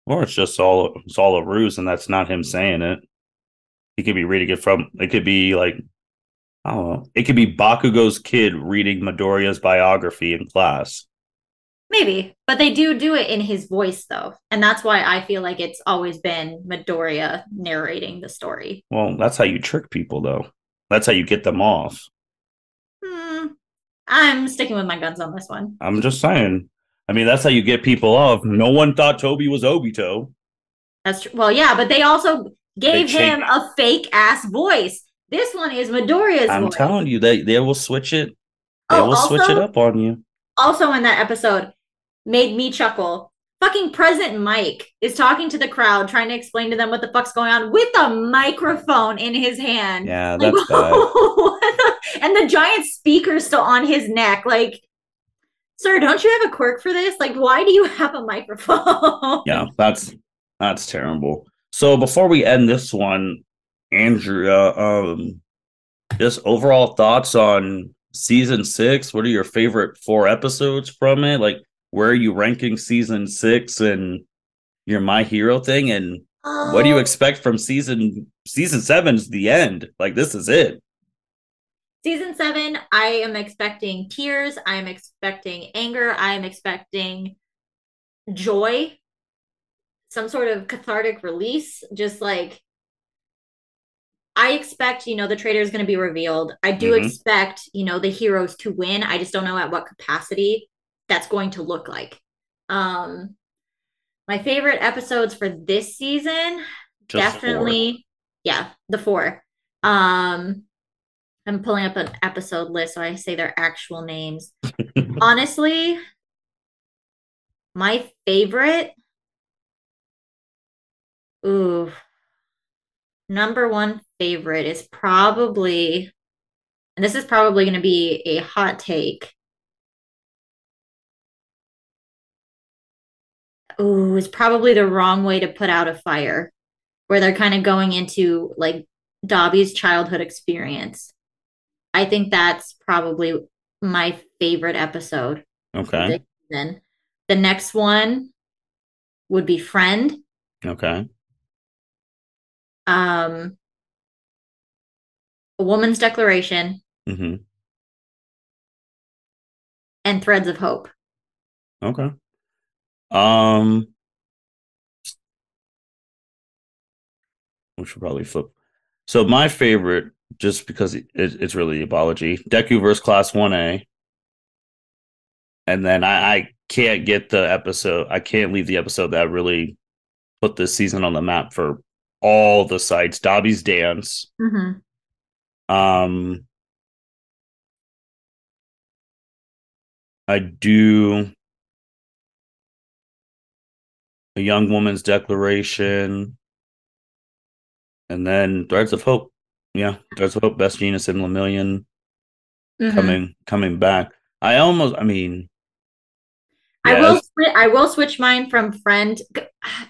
Or it's just all it's all a ruse, and that's not him saying it. He could be reading it from. It could be like I don't know. It could be Bakugo's kid reading Midoriya's biography in class. Maybe, but they do do it in his voice though, and that's why I feel like it's always been Midoriya narrating the story. Well, that's how you trick people, though. That's how you get them off. Hmm. I'm sticking with my guns on this one. I'm just saying. I mean, that's how you get people off. No one thought Tobi was Obito. That's true. Well, yeah, but they also gave they him a fake ass voice. This one is Midoriya's I'm voice. telling you, they they will switch it. They oh, will also, switch it up on you. Also, in that episode, made me chuckle. Fucking Present Mic is talking to the crowd, trying to explain to them what the fuck's going on with a microphone in his hand. Yeah, that's like, [laughs] bad. and the giant speaker still on his neck. Like, sir, don't you have a quirk for this? Like, why do you [laughs] have a microphone? yeah, that's that's terrible. So before we end this one, Andrea, um, just overall thoughts on season six. What are your favorite four episodes from it? Like, where are you ranking season six and your My Hero thing? And oh. what do you oh. expect from season season seven's the end? Like this is it. Season seven, I am expecting tears. I am expecting anger. I am expecting joy, some sort of cathartic release. Just like I expect, you know, the traitor is going to be revealed. I do mm-hmm. expect, you know, the heroes to win. I just don't know at what capacity that's going to look like. Um my favorite episodes for this season just definitely four. yeah, the four. Um I'm pulling up an episode list so I say their actual names. [laughs] Honestly, my favorite ooh number one favorite is probably, and this is probably going to be a hot take. Ooh, it's probably the wrong way to put out a fire, where they're kind of going into like Dabi's childhood experience. I think that's probably my favorite episode. Okay. Then the next one would be Friend. Okay. Um, a woman's declaration, mm-hmm. and threads of hope. Okay. Um, we should probably flip. So my favorite, just because it, it's really apology, Deku versus Class One A, and then I, I can't get the episode. I can't leave the episode that really put this season on the map for all the sites. Dabi's dance. Mm-hmm. Um, I do a young woman's declaration, and then Threads of Hope. Yeah, of Hope, Best Jeanist in Lemillion mm-hmm. coming coming back. I almost, I mean, I will I will switch mine from friend.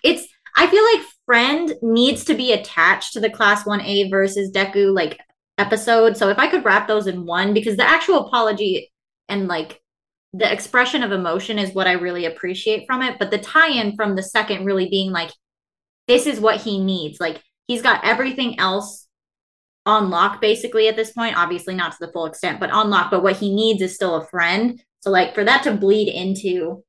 It's I feel like friend needs to be attached to the class 1A versus Deku like episode. So if I could wrap those in one, because the actual apology and like the expression of emotion is what I really appreciate from it. But the tie in from the second really being like, this is what he needs. Like he's got everything else on lock basically at this point. Obviously not to the full extent, but on lock. But what he needs is still a friend. So like for that to bleed into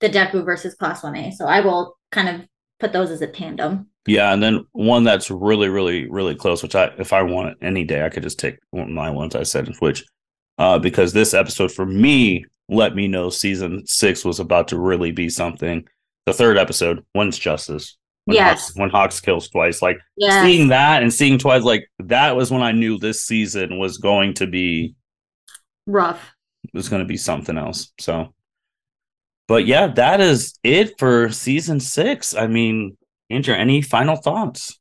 the Deku versus Class 1A. So I will kind of put those as a tandem. Yeah, and then one that's really, really, really close, which I, if I want it any day, I could just take my ones I said which, uh, because this episode for me let me know season six was about to really be something. The third episode, when's justice? When yes. Hawks, when Hawks kills twice, like yes. seeing that and seeing twice, like that was when I knew this season was going to be rough. It was going to be something else. So, but yeah, that is it for season six. I mean, Andrea, any final thoughts?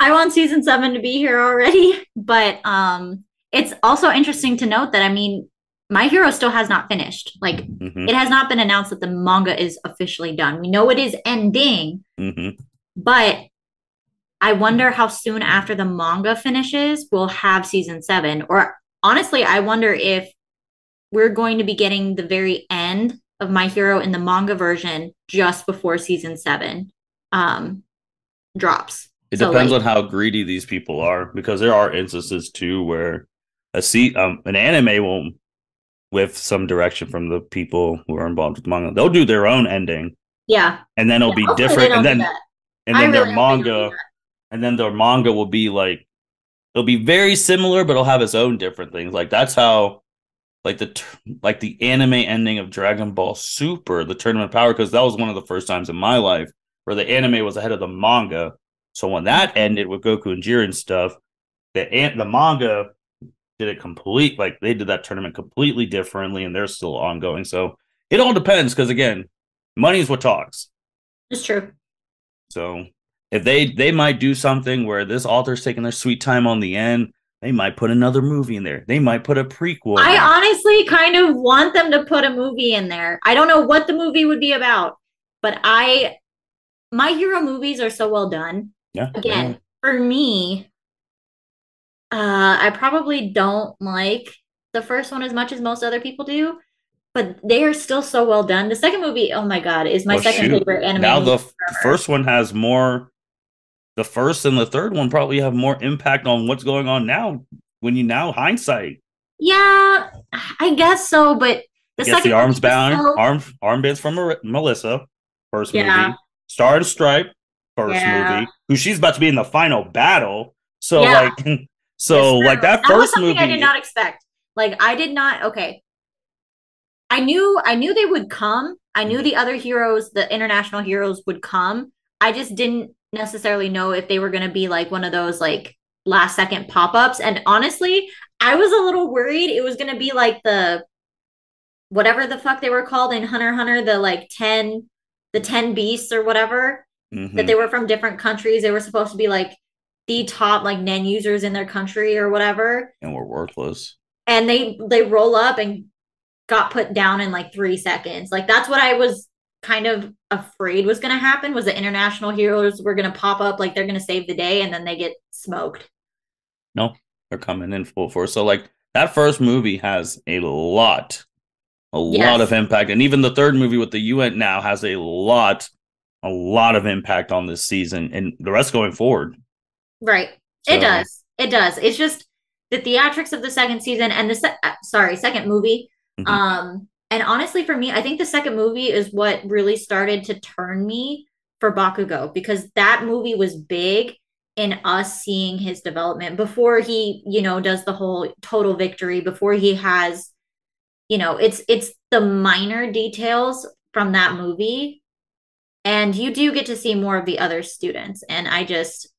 I want season seven to be here already, [laughs] but um, it's also interesting to note that I mean, My Hero still has not finished. Like, mm-hmm. it has not been announced that the manga is officially done. We know it is ending, mm-hmm. but I wonder how soon after the manga finishes we'll have season seven. Or honestly, I wonder if we're going to be getting the very end of My Hero in the manga version just before season seven um, drops. It so depends like, on how greedy these people are, because there are instances too where a seat um, an anime will, with some direction from the people who are involved with the manga, they'll do their own ending. Yeah, and then it'll yeah, be different, and then and then really their manga, and then their manga will be like it'll be very similar, but it'll have its own different things. Like that's how like the like the anime ending of Dragon Ball Super, the Tournament of Power, because that was one of the first times in my life where the anime was ahead of the manga. So when that ended with Goku and Jiren stuff, the the manga did it complete like they did that tournament completely differently, and they're still ongoing. So it all depends because again, money is what talks. It's true. So if they they might do something where this author's taking their sweet time on the end they might put another movie in there. They might put a prequel. I honestly kind of want them to put a movie in there. I don't know what the movie would be about, but I my hero movies are so well done. Yeah. Again, yeah. for me, uh, I probably don't like the first one as much as most other people do. but they are still so well done. The second movie, oh my god, is my well, second shoot. favorite anime. Now the, the first one has more. The first and the third one probably have more impact on what's going on now. When you now hindsight. Yeah, I guess so, but the second the arms bound so... arm armbands from Mar- Melissa first yeah. movie. Star and Stripe first yeah. movie, who she's about to be in the final battle. So yeah. like, [laughs] so like that, that first movie, I did not expect. Like I did not. Okay, I knew I knew they would come. I knew mm-hmm. the other heroes, the international heroes, would come. I just didn't necessarily know if they were going to be like one of those like last second pop ups. And honestly, I was a little worried it was going to be like the whatever the fuck they were called in Hunter Hunter, the like 10 the 10 beasts or whatever mm-hmm. that they were from different countries. They were supposed to be like the top like Nen users in their country or whatever. And were worthless. And they they roll up and got put down in like three seconds. Like that's what I was kind of afraid was going to happen was the international heroes were going to pop up like they're going to save the day and then they get smoked. No, they're coming in full force. So like that first movie has a lot a yes. lot of impact. And even the third movie with the UN now has a lot, a lot of impact on this season and the rest going forward. Right. So. It does. It does. It's just the theatrics of the second season and the se- uh, sorry second movie. Mm-hmm. Um, and honestly, for me, I think the second movie is what really started to turn me for Bakugo because that movie was big in us seeing his development before he, you know, does the whole total victory, before he has you know it's it's the minor details from that movie and you do get to see more of the other students and i just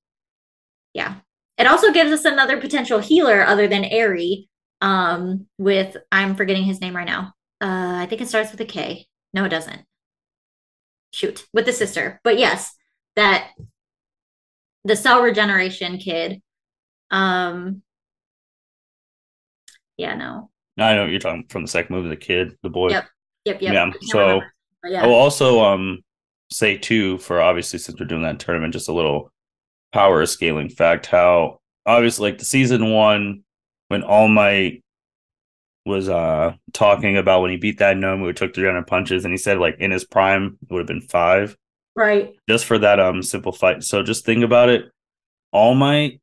yeah it also gives us another potential healer other than Eri um with i'm forgetting his name right now uh i think it starts with a k no it doesn't shoot with the sister but yes that the cell regeneration kid um yeah no No, I know you're talking from the second movie, the kid, the boy. Yep. Yep. Yep. Yeah. So yeah. I will also um say too, for obviously since we're doing that tournament, just a little power scaling fact. How obviously like the season one when All Might was uh talking about when he beat that Nomu who took 300 punches and he said like in his prime it would have been five right just for that um simple fight so just think about it all might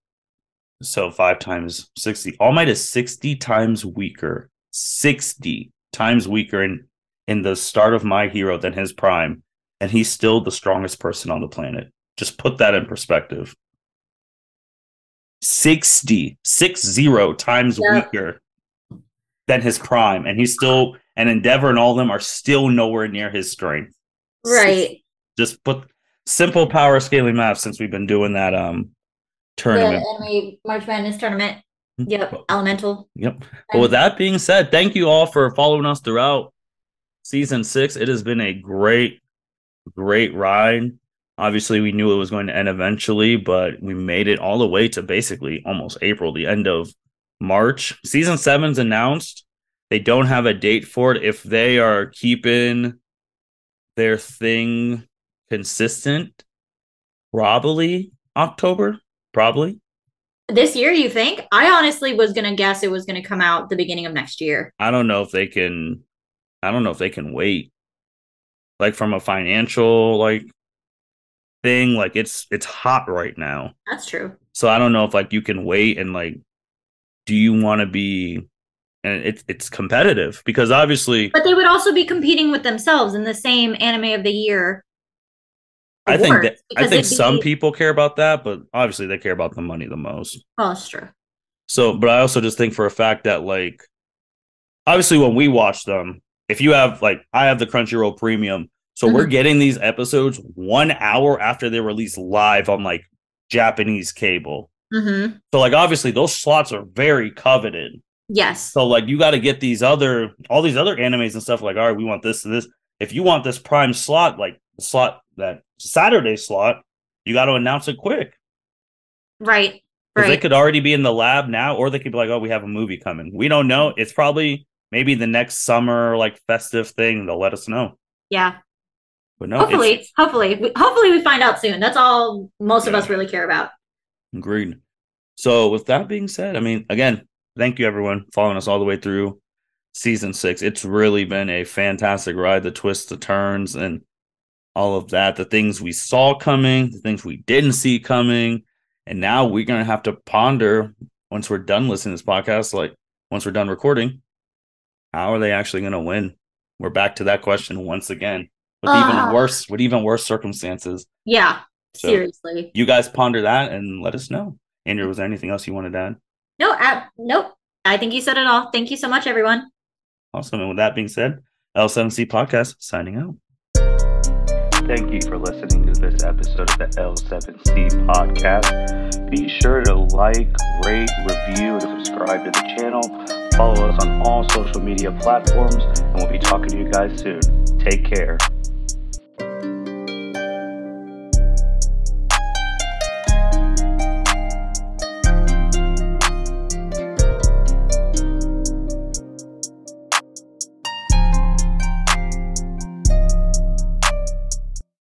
so five times 60. All Might is 60 times weaker. 60 times weaker in, in the start of My Hero than his prime. And he's still the strongest person on the planet. Just put that in perspective. 60, six zero times yeah. weaker than his prime. And he's still, and Endeavor and all of them are still nowhere near his strength. Right. Just put simple power scaling math since we've been doing that um tournament. The anime March Madness tournament. Hmm. Yep. Elemental. Yep. But with that being said, thank you all for following us throughout season six. It has been a great, great ride. Obviously, we knew it was going to end eventually, but we made it all the way to basically almost April, the end of March. Season seven's announced. They don't have a date for it. If they are keeping their thing consistent, probably October probably. This year, you think? I honestly was going to guess it was going to come out the beginning of next year. I don't know if they can. I don't know if they can wait. Like from a financial like thing, like it's it's hot right now. That's true. So I don't know if like you can wait and like, do you want to be? And it's it's competitive because obviously. But they would also be competing with themselves in the same anime of the year I think that, I think some be... people care about that, but obviously they care about the money the most. Oh, that's true. So, but I also just think for a fact that like, obviously when we watch them, if you have like I have the Crunchyroll Premium, so mm-hmm. we're getting these episodes one hour after they release live on like Japanese cable. Mm-hmm. So like obviously those slots are very coveted. Yes. So like you got to get these other all these other animes and stuff like all right we want this and this. If you want this prime slot like the slot that Saturday slot, you got to announce it quick. Right. Right. they could already be in the lab now, or they could be like, "Oh, we have a movie coming." We don't know. It's probably maybe the next summer, like festive thing. They'll let us know. Yeah. But no. Hopefully, hopefully, hopefully, we find out soon. That's all most yeah. of us really care about. Agreed. So, with that being said, I mean, again, thank you everyone following us all the way through. season six. It's really been a fantastic ride. The twists, the turns, and all of that. The things we saw coming, the things we didn't see coming. And now we're going to have to ponder once we're done listening to this podcast, like once we're done recording, how are they actually going to win? We're back to that question once again with uh, even worse, with even worse circumstances. Yeah, so seriously. You guys ponder that and let us know. Andrea, was there anything else you wanted to add? No, uh, nope. I think you said it all. Thank you so much, everyone. Awesome. And with that being said, L7C Podcast signing out. Thank you for listening to this episode of the L7C Podcast. Be sure to like, rate, review, and subscribe to the channel. Follow us on all social media platforms, and we'll be talking to you guys soon. Take care.